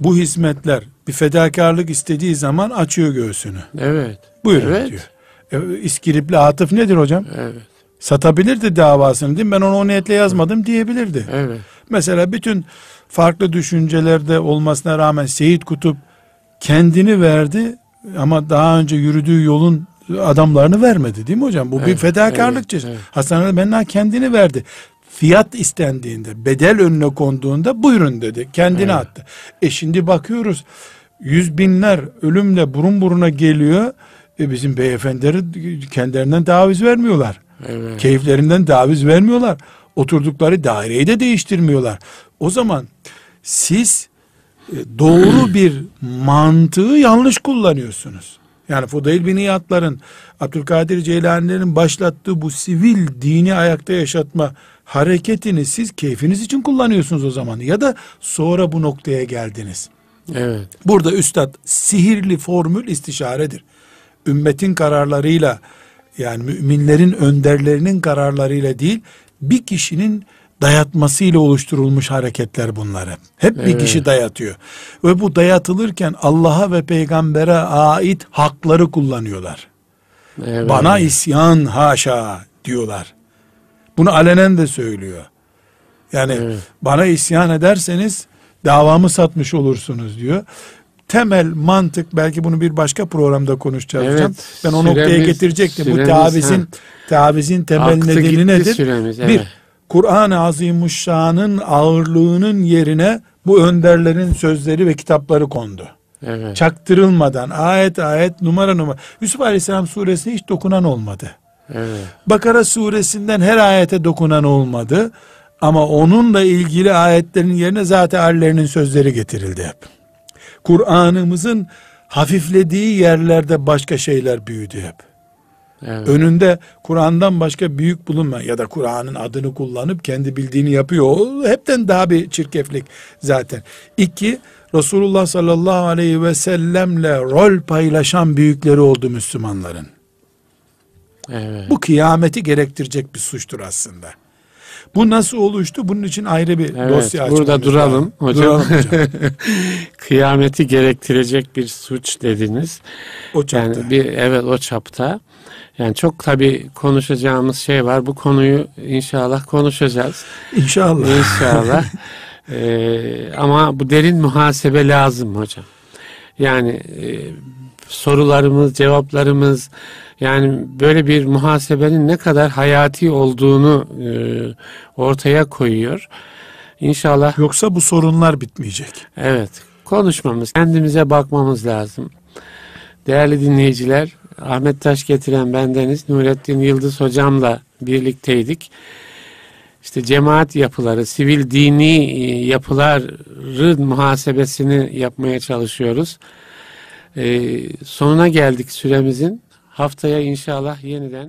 Bu hizmetler bir fedakarlık istediği zaman açıyor göğsünü. Evet. Buyurun evet. diyor. E, İskilipli Atıf nedir hocam? Evet. Satabilirdi davasını değil mi? Ben onu o niyetle yazmadım diyebilirdi. Evet. Mesela bütün farklı düşüncelerde olmasına rağmen Seyit Kutup kendini verdi ama daha önce yürüdüğü yolun adamlarını vermedi değil mi hocam? Bu evet, bir fedakarlık evet, evet. Hasan Ali Benna kendini verdi. Fiyat istendiğinde, bedel önüne konduğunda buyurun dedi. Kendini evet. attı. E şimdi bakıyoruz yüz binler ölümle burun buruna geliyor. E bizim beyefendileri kendilerinden daviz vermiyorlar. Evet. Keyiflerinden daviz vermiyorlar. Oturdukları daireyi de değiştirmiyorlar. O zaman siz doğru bir mantığı yanlış kullanıyorsunuz. Yani Fudayl bin İyadların, Abdülkadir Ceylani'lerin başlattığı bu sivil dini ayakta yaşatma hareketini siz keyfiniz için kullanıyorsunuz o zaman. Ya da sonra bu noktaya geldiniz. Evet. Burada üstad sihirli formül istişaredir. Ümmetin kararlarıyla yani müminlerin önderlerinin kararlarıyla değil bir kişinin dayatmasıyla oluşturulmuş hareketler bunları. Hep evet. bir kişi dayatıyor. Ve bu dayatılırken Allah'a ve peygambere ait hakları kullanıyorlar. Evet. Bana isyan haşa diyorlar. Bunu alenen de söylüyor. Yani evet. bana isyan ederseniz davamı satmış olursunuz diyor. Temel mantık belki bunu bir başka programda konuşacağız evet, hocam. Ben o süremiz, noktaya getirecektim. Süremiz, Bu tavizin ha. tavizin temel Aktı nedeni nedir? Süremiz, evet. Bir Kur'an-ı Azimuşşan'ın ağırlığının yerine bu önderlerin sözleri ve kitapları kondu. Evet. Çaktırılmadan ayet ayet numara numara. Yusuf Aleyhisselam suresine hiç dokunan olmadı. Evet. Bakara suresinden her ayete dokunan olmadı. Ama onunla ilgili ayetlerin yerine zaten hallerinin sözleri getirildi hep. Kur'an'ımızın hafiflediği yerlerde başka şeyler büyüdü hep. Evet. Önünde Kur'an'dan başka büyük bulunma ya da Kur'an'ın adını kullanıp kendi bildiğini yapıyor. O hepten daha bir çirkeflik zaten. İki, Resulullah sallallahu aleyhi ve sellemle rol paylaşan büyükleri oldu Müslümanların. Evet. Bu kıyameti gerektirecek bir suçtur aslında. Bu nasıl oluştu? Bunun için ayrı bir evet, dosya açmamız Burada duralım lazım. hocam. Duralım [LAUGHS] hocam. Kıyameti gerektirecek bir suç dediniz. O çapta. Yani bir, evet o çapta. Yani çok tabi konuşacağımız şey var. Bu konuyu inşallah konuşacağız. İnşallah. İnşallah. [LAUGHS] ee, ama bu derin muhasebe lazım hocam. Yani e, sorularımız, cevaplarımız yani böyle bir muhasebenin ne kadar hayati olduğunu e, ortaya koyuyor. İnşallah. Yoksa bu sorunlar bitmeyecek. Evet. Konuşmamız, kendimize bakmamız lazım. Değerli dinleyiciler, Ahmet Taş getiren bendeniz Nurettin Yıldız hocamla birlikteydik. İşte cemaat yapıları, sivil dini e, yapıların muhasebesini yapmaya çalışıyoruz. Ee, sonuna geldik süremizin. Haftaya inşallah yeniden